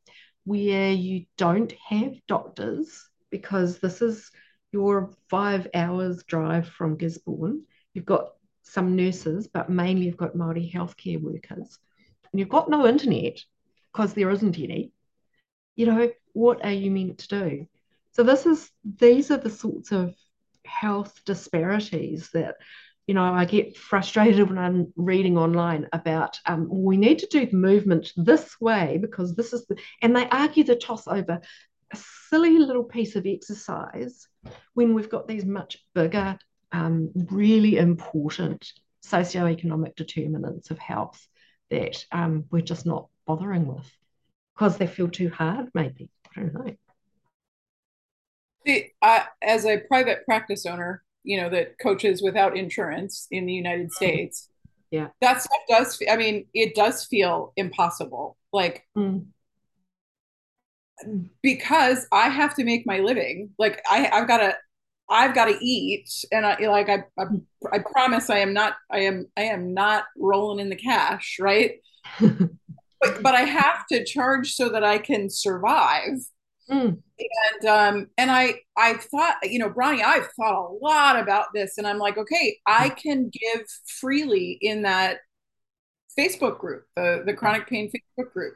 where you don't have doctors because this is your five hours drive from Gisborne. You've got some nurses, but mainly you've got Māori healthcare workers. And you've got no internet because there isn't any. You know, what are you meant to do? So this is these are the sorts of health disparities that you know, I get frustrated when I'm reading online about um, we need to do the movement this way because this is the, and they argue the toss over a silly little piece of exercise when we've got these much bigger, um, really important socioeconomic determinants of health that um, we're just not bothering with because they feel too hard, maybe. I don't know. See, I, as a private practice owner, you know that coaches without insurance in the United. States. Yeah, that stuff does. I mean, it does feel impossible. Like. Mm. Because I have to make my living, like I, I've got to, I've got to eat, and I like I, I, I promise I am not, I am, I am not rolling in the cash, right? but, but I have to charge so that I can survive. Mm. And um, and I I thought, you know, Bronnie, I've thought a lot about this, and I'm like, okay, I mm. can give freely in that Facebook group, the the chronic pain Facebook group,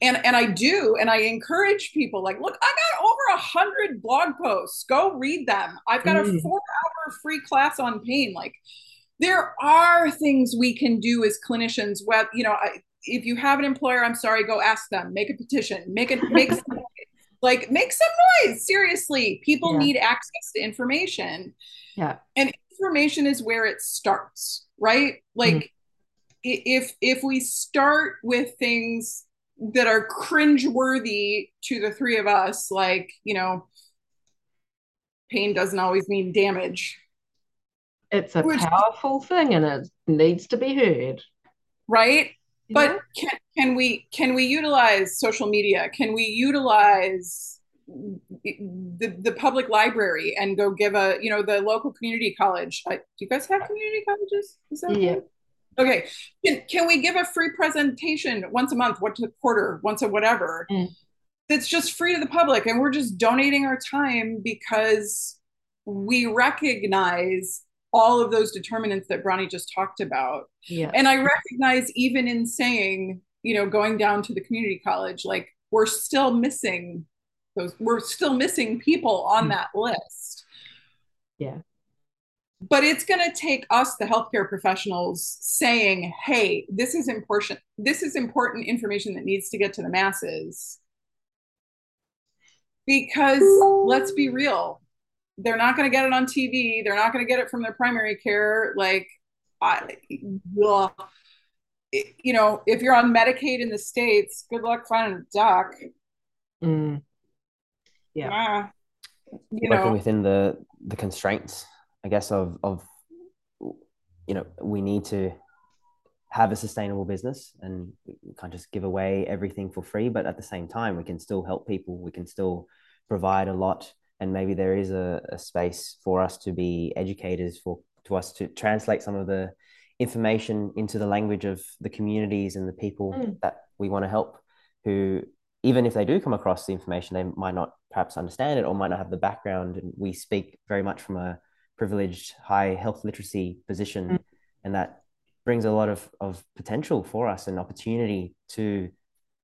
and and I do, and I encourage people like, look, I got over a hundred blog posts. Go read them. I've got mm. a four hour free class on pain. Like, there are things we can do as clinicians. Web, you know, I, if you have an employer, I'm sorry, go ask them. Make a petition. Make it make like make some noise. Seriously people yeah. need access to information. Yeah. And information is where it starts right? Like mm if if we start with things that are cringe-worthy to the three of us like you know pain doesn't always mean damage. It's a which, powerful thing and it needs to be heard. Right but can, can we can we utilize social media can we utilize the, the public library and go give a you know the local community college I, do you guys have community colleges is that yeah Okay. Can, can we give a free presentation once a month, once a quarter, once a whatever? Mm. That's just free to the public. And we're just donating our time because we recognize all of those determinants that Bronnie just talked about. Yeah. And I recognize even in saying, you know, going down to the community college, like we're still missing those, we're still missing people on mm. that list. Yeah but it's going to take us the healthcare professionals saying hey this is important this is important information that needs to get to the masses because let's be real they're not going to get it on tv they're not going to get it from their primary care. Like I, well, you know if you're on medicaid in the states good luck finding a doc. Mm. yeah. Uh, you working know. within the the constraints I guess of of you know we need to have a sustainable business and we can't just give away everything for free but at the same time we can still help people. We can still provide a lot and maybe there is a, a space for us to be educators for to us to translate some of the information into the language of the communities and the people mm. that we want to help who even if they do come across the information they might not perhaps understand it or might not have the background and we speak very much from a privileged high health literacy position mm. and that brings a lot of, of potential for us and opportunity to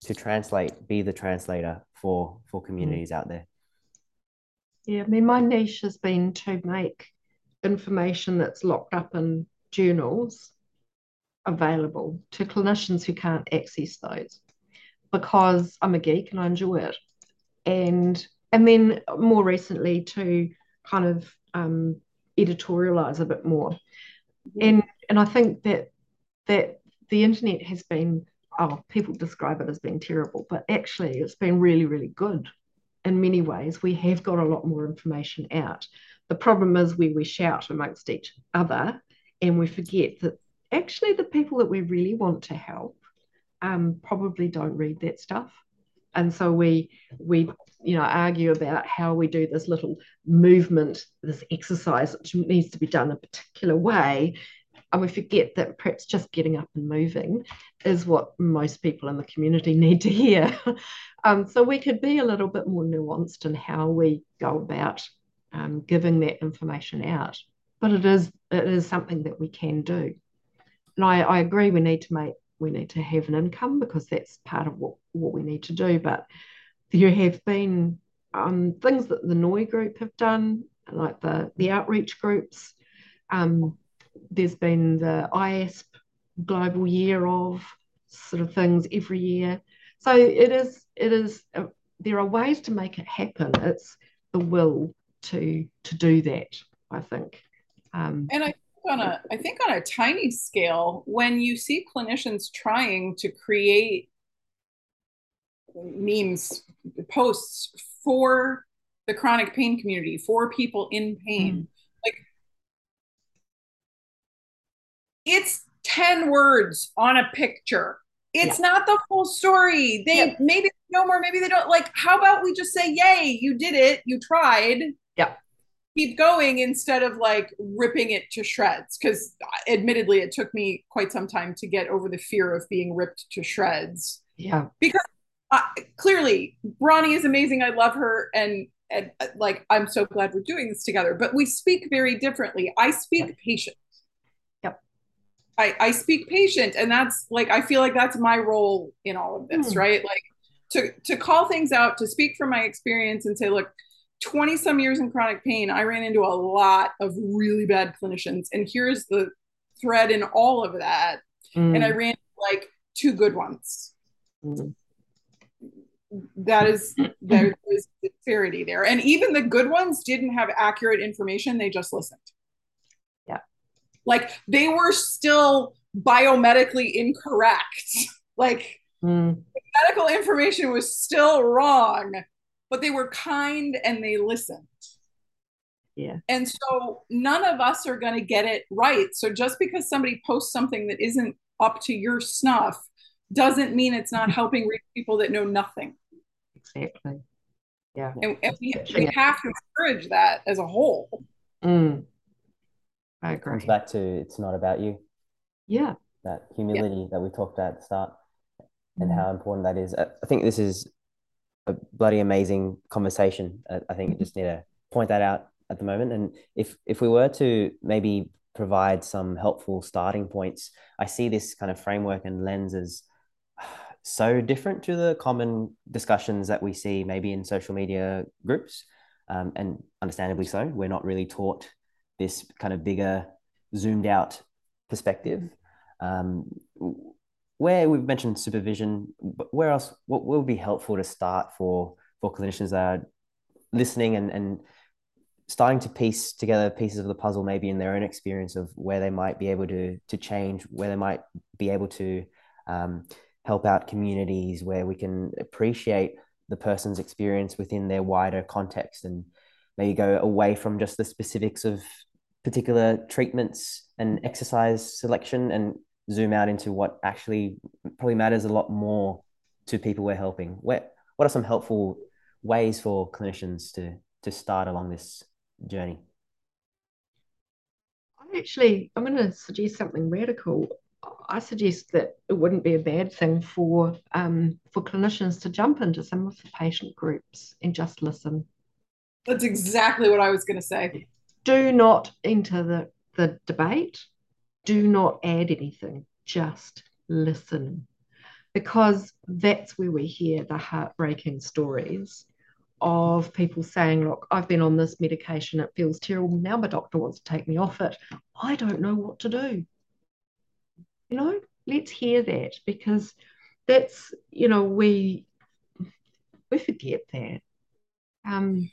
to translate be the translator for for mm. communities mm. out there yeah i mean my niche has been to make information that's locked up in journals available to clinicians who can't access those because i'm a geek and i enjoy it. And and then more recently to kind of um, editorialize a bit more. And and I think that that the internet has been oh people describe it as being terrible, but actually it's been really really good in many ways. We have got a lot more information out. The problem is where we shout amongst each other and we forget that actually the people that we really want to help um, probably don't read that stuff and so we we you know argue about how we do this little movement this exercise which needs to be done a particular way and we forget that perhaps just getting up and moving is what most people in the community need to hear um, so we could be a little bit more nuanced in how we go about um, giving that information out but it is it is something that we can do and I, I agree we need to make we need to have an income because that's part of what, what we need to do. But there have been um, things that the NOI group have done, like the, the outreach groups. Um, there's been the IASP global year of sort of things every year. So it is, it is, uh, there are ways to make it happen. It's the will to to do that, I think. Um, and I on a I think on a tiny scale, when you see clinicians trying to create memes posts for the chronic pain community, for people in pain, mm. like it's 10 words on a picture. It's yeah. not the full story. They yeah. maybe know more, maybe they don't. Like, how about we just say, Yay, you did it, you tried. Yeah keep going instead of like ripping it to shreds because admittedly it took me quite some time to get over the fear of being ripped to shreds yeah because uh, clearly bronnie is amazing i love her and, and uh, like i'm so glad we're doing this together but we speak very differently i speak yep. patient I, I speak patient and that's like i feel like that's my role in all of this mm. right like to to call things out to speak from my experience and say look 20 some years in chronic pain, I ran into a lot of really bad clinicians. And here's the thread in all of that. Mm. And I ran like two good ones. Mm. That is there is disparity there. And even the good ones didn't have accurate information, they just listened. Like they were still biomedically incorrect. like mm. medical information was still wrong but they were kind and they listened. Yeah. And so none of us are going to get it right. So just because somebody posts something that isn't up to your snuff doesn't mean it's not helping reach people that know nothing. Exactly. Yeah. And, and we, we have to encourage that as a whole. Mm. I agree. It comes back to it's not about you. Yeah. that humility yeah. that we talked about at the start and how important that is. I think this is a bloody amazing conversation. I think I just need to point that out at the moment. And if if we were to maybe provide some helpful starting points, I see this kind of framework and lens as so different to the common discussions that we see maybe in social media groups. Um, and understandably so, we're not really taught this kind of bigger, zoomed out perspective. Um, where we've mentioned supervision, where else, what would be helpful to start for, for clinicians that are listening and, and starting to piece together pieces of the puzzle, maybe in their own experience of where they might be able to, to change, where they might be able to um, help out communities, where we can appreciate the person's experience within their wider context and maybe go away from just the specifics of particular treatments and exercise selection and zoom out into what actually probably matters a lot more to people we're helping. Where, what are some helpful ways for clinicians to to start along this journey? I actually, I'm going to suggest something radical. I suggest that it wouldn't be a bad thing for um, for clinicians to jump into some of the patient groups and just listen. That's exactly what I was going to say do not enter the, the debate. Do not add anything. Just listen. Because that's where we hear the heartbreaking stories of people saying, Look, I've been on this medication, it feels terrible. Now my doctor wants to take me off it. I don't know what to do. You know, let's hear that because that's, you know, we we forget that. Um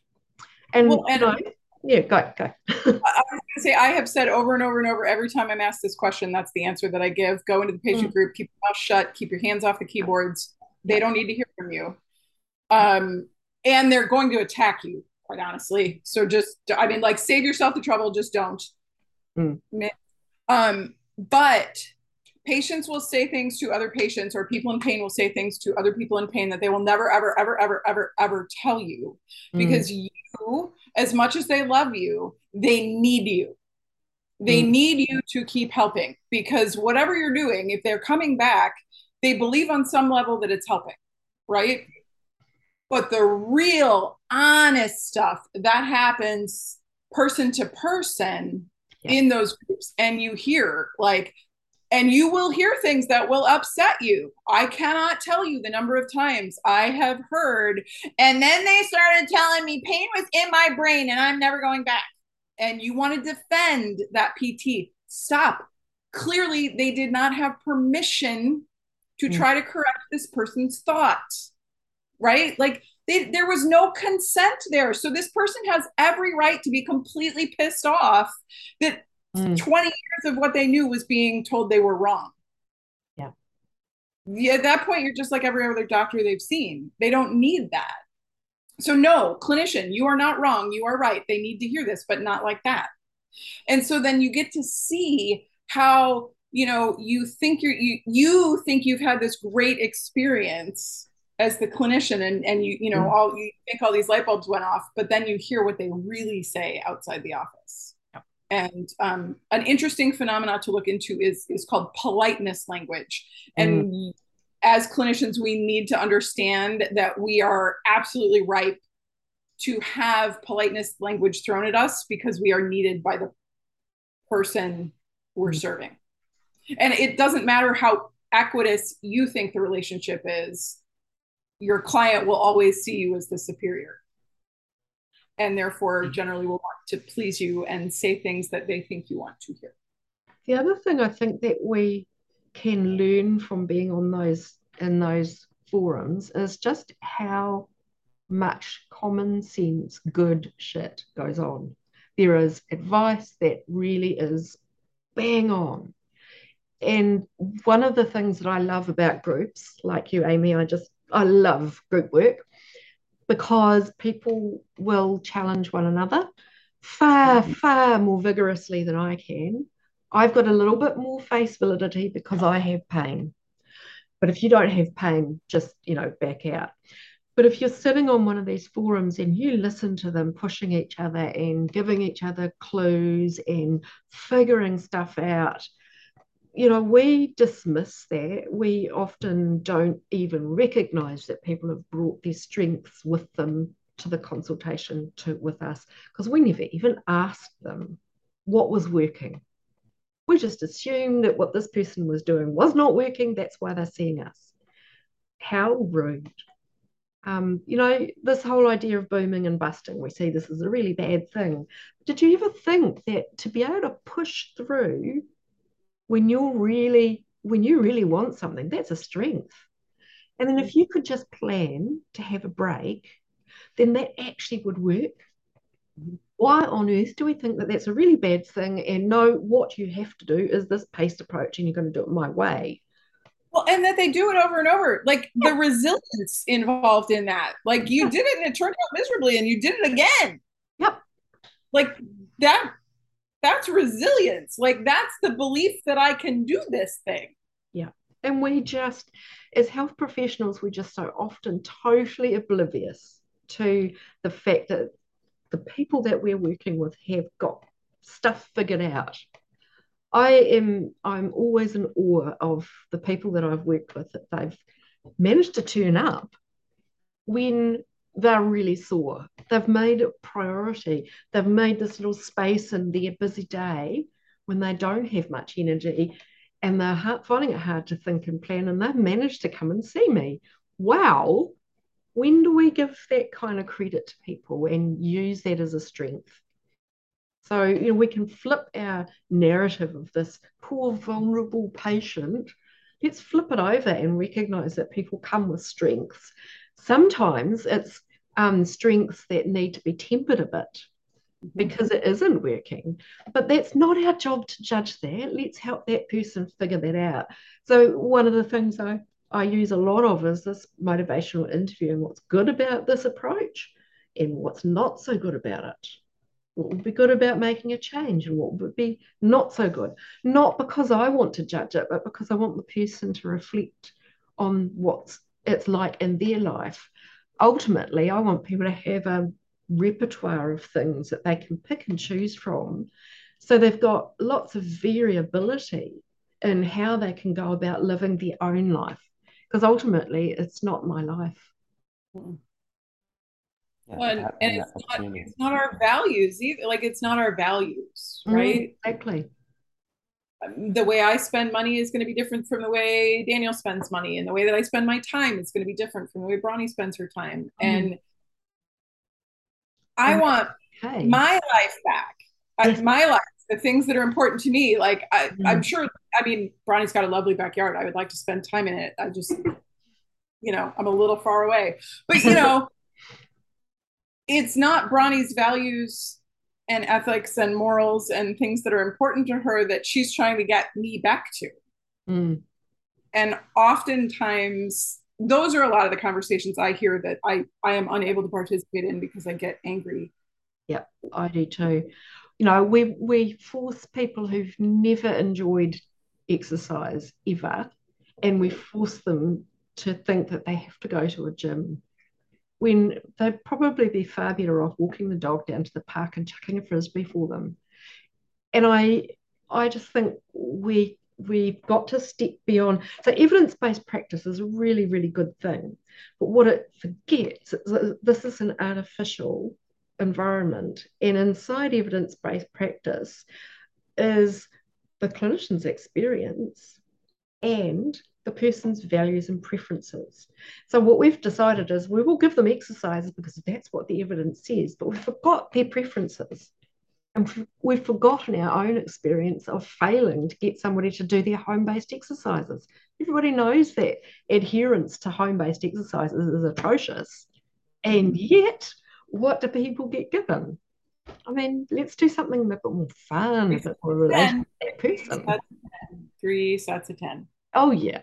and, well, and you know, yeah, go, go. I was going to say, I have said over and over and over every time I'm asked this question, that's the answer that I give. Go into the patient mm. group, keep your mouth shut, keep your hands off the keyboards. They don't need to hear from you. Um, and they're going to attack you, quite honestly. So just, I mean, like, save yourself the trouble, just don't. Mm. Um, but patients will say things to other patients, or people in pain will say things to other people in pain that they will never, ever, ever, ever, ever, ever tell you mm. because you as much as they love you, they need you. They mm. need you to keep helping because whatever you're doing, if they're coming back, they believe on some level that it's helping, right? But the real honest stuff that happens person to person yeah. in those groups, and you hear like and you will hear things that will upset you. I cannot tell you the number of times I have heard, and then they started telling me pain was in my brain and I'm never going back. And you want to defend that PT. Stop. Clearly, they did not have permission to mm. try to correct this person's thoughts, right? Like, they, there was no consent there. So this person has every right to be completely pissed off that mm. 20 years of what they knew was being told they were wrong. Yeah. yeah. At that point, you're just like every other doctor they've seen. They don't need that. So, no, clinician, you are not wrong. You are right. They need to hear this, but not like that. And so then you get to see how you know you think you're you, you think you've had this great experience as the clinician and and you you know mm. all you think all these light bulbs went off but then you hear what they really say outside the office and um, an interesting phenomenon to look into is is called politeness language and mm. as clinicians we need to understand that we are absolutely ripe to have politeness language thrown at us because we are needed by the person we're mm. serving and it doesn't matter how equitous you think the relationship is your client will always see you as the superior and therefore mm. generally will want to please you and say things that they think you want to hear. The other thing I think that we can learn from being on those in those forums is just how much common sense good shit goes on. There is advice that really is bang on. And one of the things that I love about groups like you, Amy, I just I love group work because people will challenge one another far, mm-hmm. far more vigorously than I can. I've got a little bit more face validity because I have pain. But if you don't have pain, just, you know, back out. But if you're sitting on one of these forums and you listen to them pushing each other and giving each other clues and figuring stuff out, you know, we dismiss that. We often don't even recognize that people have brought their strengths with them to the consultation to, with us because we never even asked them what was working. We just assumed that what this person was doing was not working. That's why they're seeing us. How rude. Um, you know, this whole idea of booming and busting, we see this as a really bad thing. Did you ever think that to be able to push through when you're really, when you really want something, that's a strength. And then if mm. you could just plan to have a break, then that actually would work. Mm-hmm. Why on earth do we think that that's a really bad thing? And no, what you have to do is this paced approach, and you're going to do it my way. Well, and that they do it over and over. Like yeah. the resilience involved in that. Like you yeah. did it and it turned out miserably and you did it again. Yep. Like that that's resilience. Like that's the belief that I can do this thing. Yeah. And we just as health professionals, we're just so often totally oblivious to the fact that the people that we're working with have got stuff figured out I am I'm always in awe of the people that I've worked with that they've managed to turn up when they're really sore. They've made it priority. They've made this little space in their busy day when they don't have much energy and they're finding it hard to think and plan and they've managed to come and see me. Wow. When do we give that kind of credit to people and use that as a strength? So, you know, we can flip our narrative of this poor, vulnerable patient. Let's flip it over and recognize that people come with strengths. Sometimes it's um, strengths that need to be tempered a bit because it isn't working. But that's not our job to judge that. Let's help that person figure that out. So, one of the things I, I use a lot of is this motivational interview and what's good about this approach and what's not so good about it what would be good about making a change and what would be not so good. Not because I want to judge it, but because I want the person to reflect on what it's like in their life. Ultimately, I want people to have a repertoire of things that they can pick and choose from. So they've got lots of variability in how they can go about living their own life. Because ultimately, it's not my life. Yeah, well, and, and it's, not, it's not our values either. Like it's not our values, mm, right? Mm, exactly. The way I spend money is going to be different from the way Daniel spends money, and the way that I spend my time is going to be different from the way Bronnie spends her time. Mm. And I want my life back. My life, the things that are important to me. Like I, mm. I'm sure. I mean, Bronnie's got a lovely backyard. I would like to spend time in it. I just, you know, I'm a little far away, but you know it's not Bronnie's values and ethics and morals and things that are important to her that she's trying to get me back to. Mm. And oftentimes, those are a lot of the conversations I hear that I, I am unable to participate in because I get angry. Yeah, I do too. You know, we we force people who've never enjoyed exercise ever, and we force them to think that they have to go to a gym when they'd probably be far better off walking the dog down to the park and chucking a frisbee for them. And I I just think we we've got to step beyond. So evidence-based practice is a really, really good thing. But what it forgets is this is an artificial environment. And inside evidence-based practice is the clinician's experience and the person's values and preferences. So what we've decided is we will give them exercises because that's what the evidence says, but we forgot their preferences. And we've forgotten our own experience of failing to get somebody to do their home-based exercises. Everybody knows that adherence to home-based exercises is atrocious. And yet, what do people get given? I mean, let's do something a bit more fun, a bit more related to that person. Three sets of 10. Oh, yeah.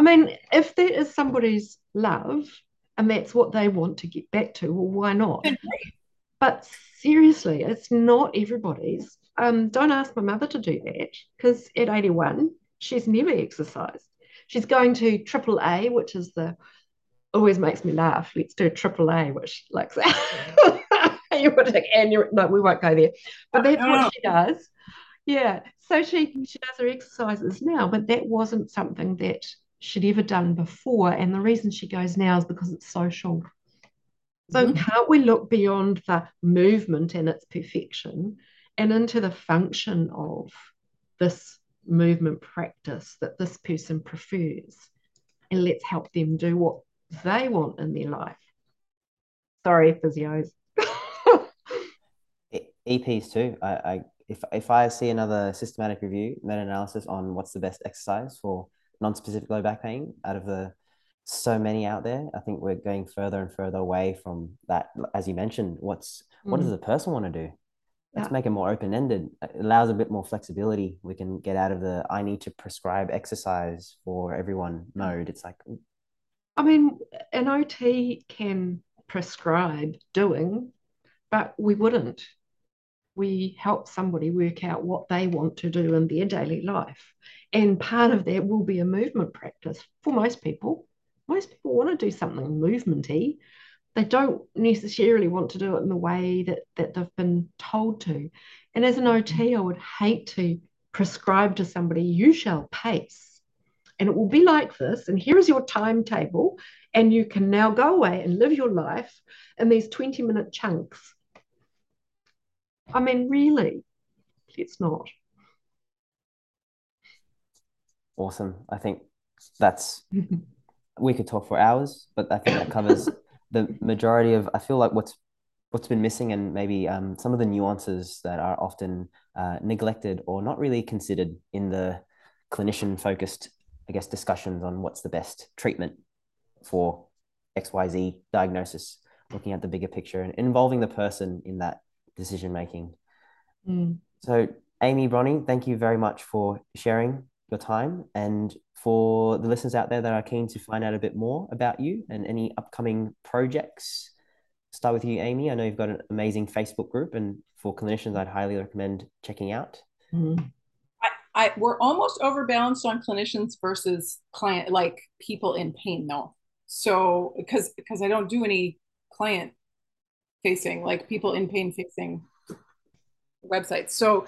I mean, if that is somebody's love and that's what they want to get back to, well, why not? but seriously, it's not everybody's. Um, don't ask my mother to do that because at 81, she's never exercised. She's going to triple A, which is the always makes me laugh. Let's do triple A, which like you would and you're no, we won't go there. But that's what she does. yeah. So she she does her exercises now, but that wasn't something that she'd ever done before. And the reason she goes now is because it's social. So mm-hmm. can't we look beyond the movement and its perfection and into the function of this movement practice that this person prefers? And let's help them do what they want in their life. Sorry, physios. EPs too. I, I if if I see another systematic review, meta-analysis on what's the best exercise for non-specific low back pain out of the so many out there. I think we're going further and further away from that. As you mentioned, what's mm. what does mm. the person want to do? Let's yeah. make it more open-ended. It allows a bit more flexibility. We can get out of the I need to prescribe exercise for everyone mode. It's like I mean, an OT can prescribe doing, but we wouldn't. We help somebody work out what they want to do in their daily life. And part of that will be a movement practice for most people most people want to do something movementy. They don't necessarily want to do it in the way that, that they've been told to. And as an OT, mm-hmm. I would hate to prescribe to somebody, you shall pace. And it will be like this. And here is your timetable. And you can now go away and live your life in these 20 minute chunks. I mean, really, it's not. Awesome. I think that's we could talk for hours, but I think that covers the majority of. I feel like what's what's been missing and maybe um, some of the nuances that are often uh, neglected or not really considered in the clinician focused, I guess, discussions on what's the best treatment for XYZ diagnosis, looking at the bigger picture and involving the person in that decision making. Mm. So, Amy, Bronnie, thank you very much for sharing your time and for the listeners out there that are keen to find out a bit more about you and any upcoming projects. Start with you, Amy. I know you've got an amazing Facebook group, and for clinicians, I'd highly recommend checking out. Mm-hmm. I, I, we're almost overbalanced on clinicians versus client, like people in pain, though. So, because because I don't do any client facing, like people in pain facing websites. So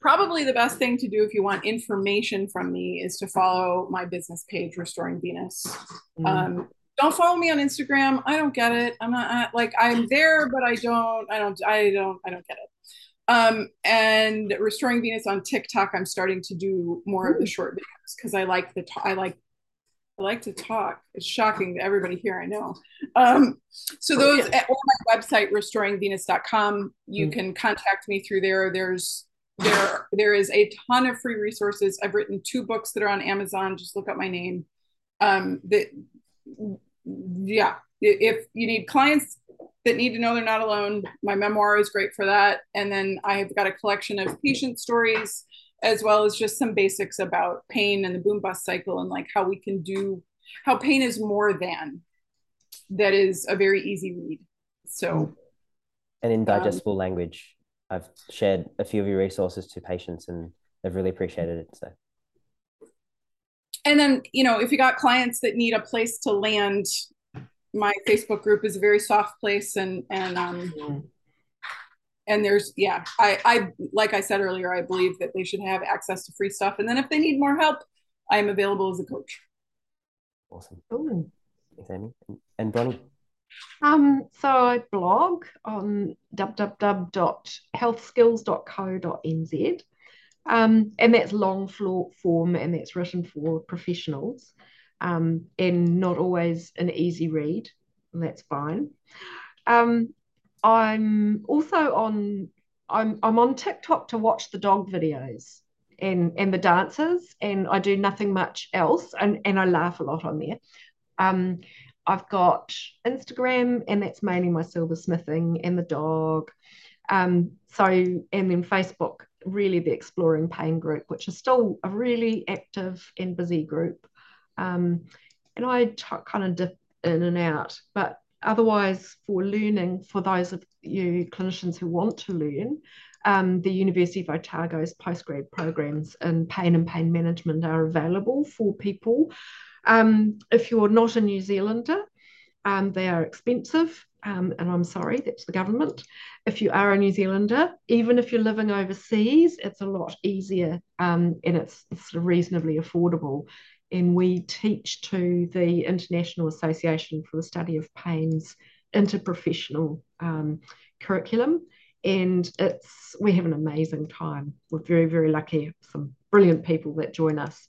probably the best thing to do if you want information from me is to follow my business page, Restoring Venus. Mm. Um, don't follow me on Instagram. I don't get it. I'm not I, like I'm there, but I don't. I don't. I don't. I don't get it. Um, and Restoring Venus on TikTok. I'm starting to do more Ooh. of the short videos because I like the. T- I like I like to talk. It's shocking to everybody here, I know. Um, so those at my website, restoringvenus.com, you mm-hmm. can contact me through there. There's there there is a ton of free resources. I've written two books that are on Amazon. Just look up my name. Um, that yeah, if you need clients that need to know they're not alone, my memoir is great for that. And then I've got a collection of patient stories as well as just some basics about pain and the boom bust cycle and like how we can do how pain is more than that is a very easy read. So and in digestible um, language. I've shared a few of your resources to patients and they've really appreciated it so. And then you know if you got clients that need a place to land my facebook group is a very soft place and and um mm-hmm and there's yeah I, I like i said earlier i believe that they should have access to free stuff. And then if they need more help i am available as a coach. Awesome. Ooh. thanks amy. And bronnie um, so I blog on www.healthskills.co.nz, um, and that's long form and that's written for professionals, um, and not always an easy read, and that's fine. Um, I'm also on I'm I'm on TikTok to watch the dog videos and and the dances, and I do nothing much else, and and I laugh a lot on there. Um, I've got Instagram, and that's mainly my silversmithing and the dog. Um, so and then Facebook, really the Exploring Pain group, which is still a really active and busy group. Um, and I t- kind of dip in and out, but otherwise, for learning, for those of you clinicians who want to learn, um, the University of Otago's postgrad programs in pain and pain management are available for people. Um, if you're not a New Zealander, Um, they are expensive, um, and I'm sorry, that's the government. If you are a New Zealander, even if you're living overseas, it's a lot easier um, and it's, it's reasonably affordable. And we teach to the International Association for the Study of Pain's interprofessional um, curriculum. And it's we have an amazing time. We're very, very lucky. Some brilliant people that join us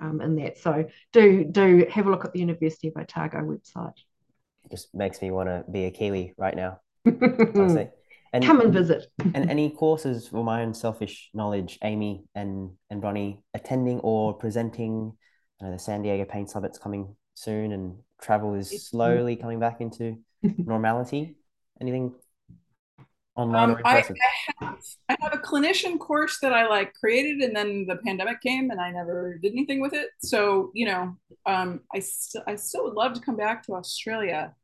um, in that. So do do have a look at the University of Otago website It just makes me want to be a Kiwi right now. And, Come and visit. and any courses for my own selfish knowledge, Amy and and Bronnie attending or presenting. The San Diego Pain Summit's coming soon, and travel is slowly coming back into normality. Anything online um, I, I, have, I have a clinician course that I like created, and then the pandemic came, and I never did anything with it. So you know, um, I still I still would love to come back to Australia.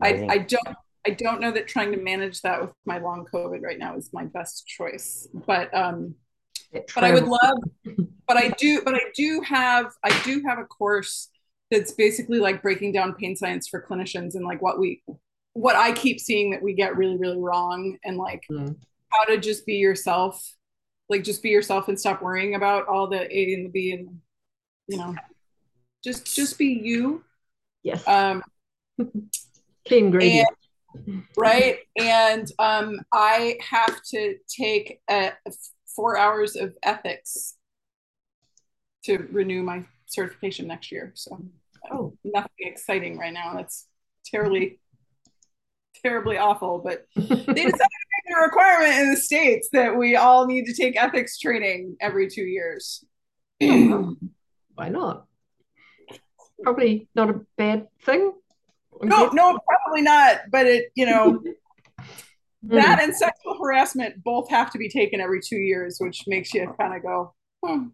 I, I don't I don't know that trying to manage that with my long COVID right now is my best choice, but um, but I would love, but I do, but I do have I do have a course that's basically like breaking down pain science for clinicians and like what we what I keep seeing that we get really, really wrong and like mm. how to just be yourself, like just be yourself and stop worrying about all the A and the B and you know, just just be you. Yes. Um ingredient. And, right. And um I have to take a four hours of ethics to renew my certification next year. So oh. nothing exciting right now. That's terribly terribly awful, but they decided to make a requirement in the states that we all need to take ethics training every two years. Why not? Probably not a bad thing. No, no, probably not. But it, you know, that and sexual harassment both have to be taken every two years, which makes you kind of go, hmm.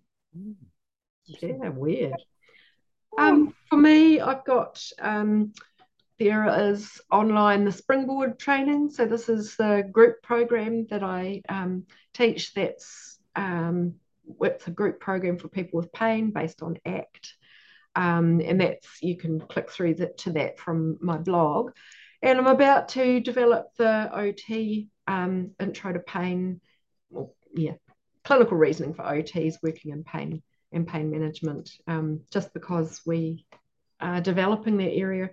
Yeah, weird. Um, for me, I've got um, there is online the Springboard training. So this is the group program that I um, teach. That's um, it's a group program for people with pain based on ACT, um, and that's you can click through that to that from my blog. And I'm about to develop the OT um, intro to pain, well, yeah, clinical reasoning for OTs working in pain and pain management. Um, just because we are developing that area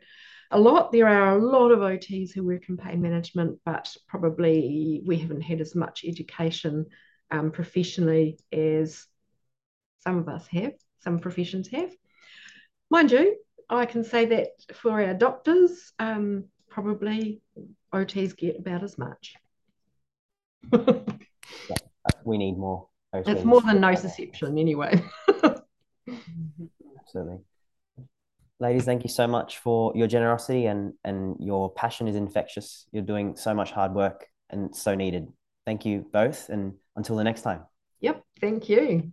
a lot. There are a lot of OTs who work in pain management, but probably we haven't had as much education um, professionally as some of us have, some professions have. Mind you, I can say that for our doctors, um, probably OTs get about as much. yeah, we need more. OTs. It's more than nociception anyway. Absolutely ladies, thank you so much for your generosity and and your passion is infectious. You're doing so much hard work and so needed. Thank you both, and until the next time. Yep, thank you.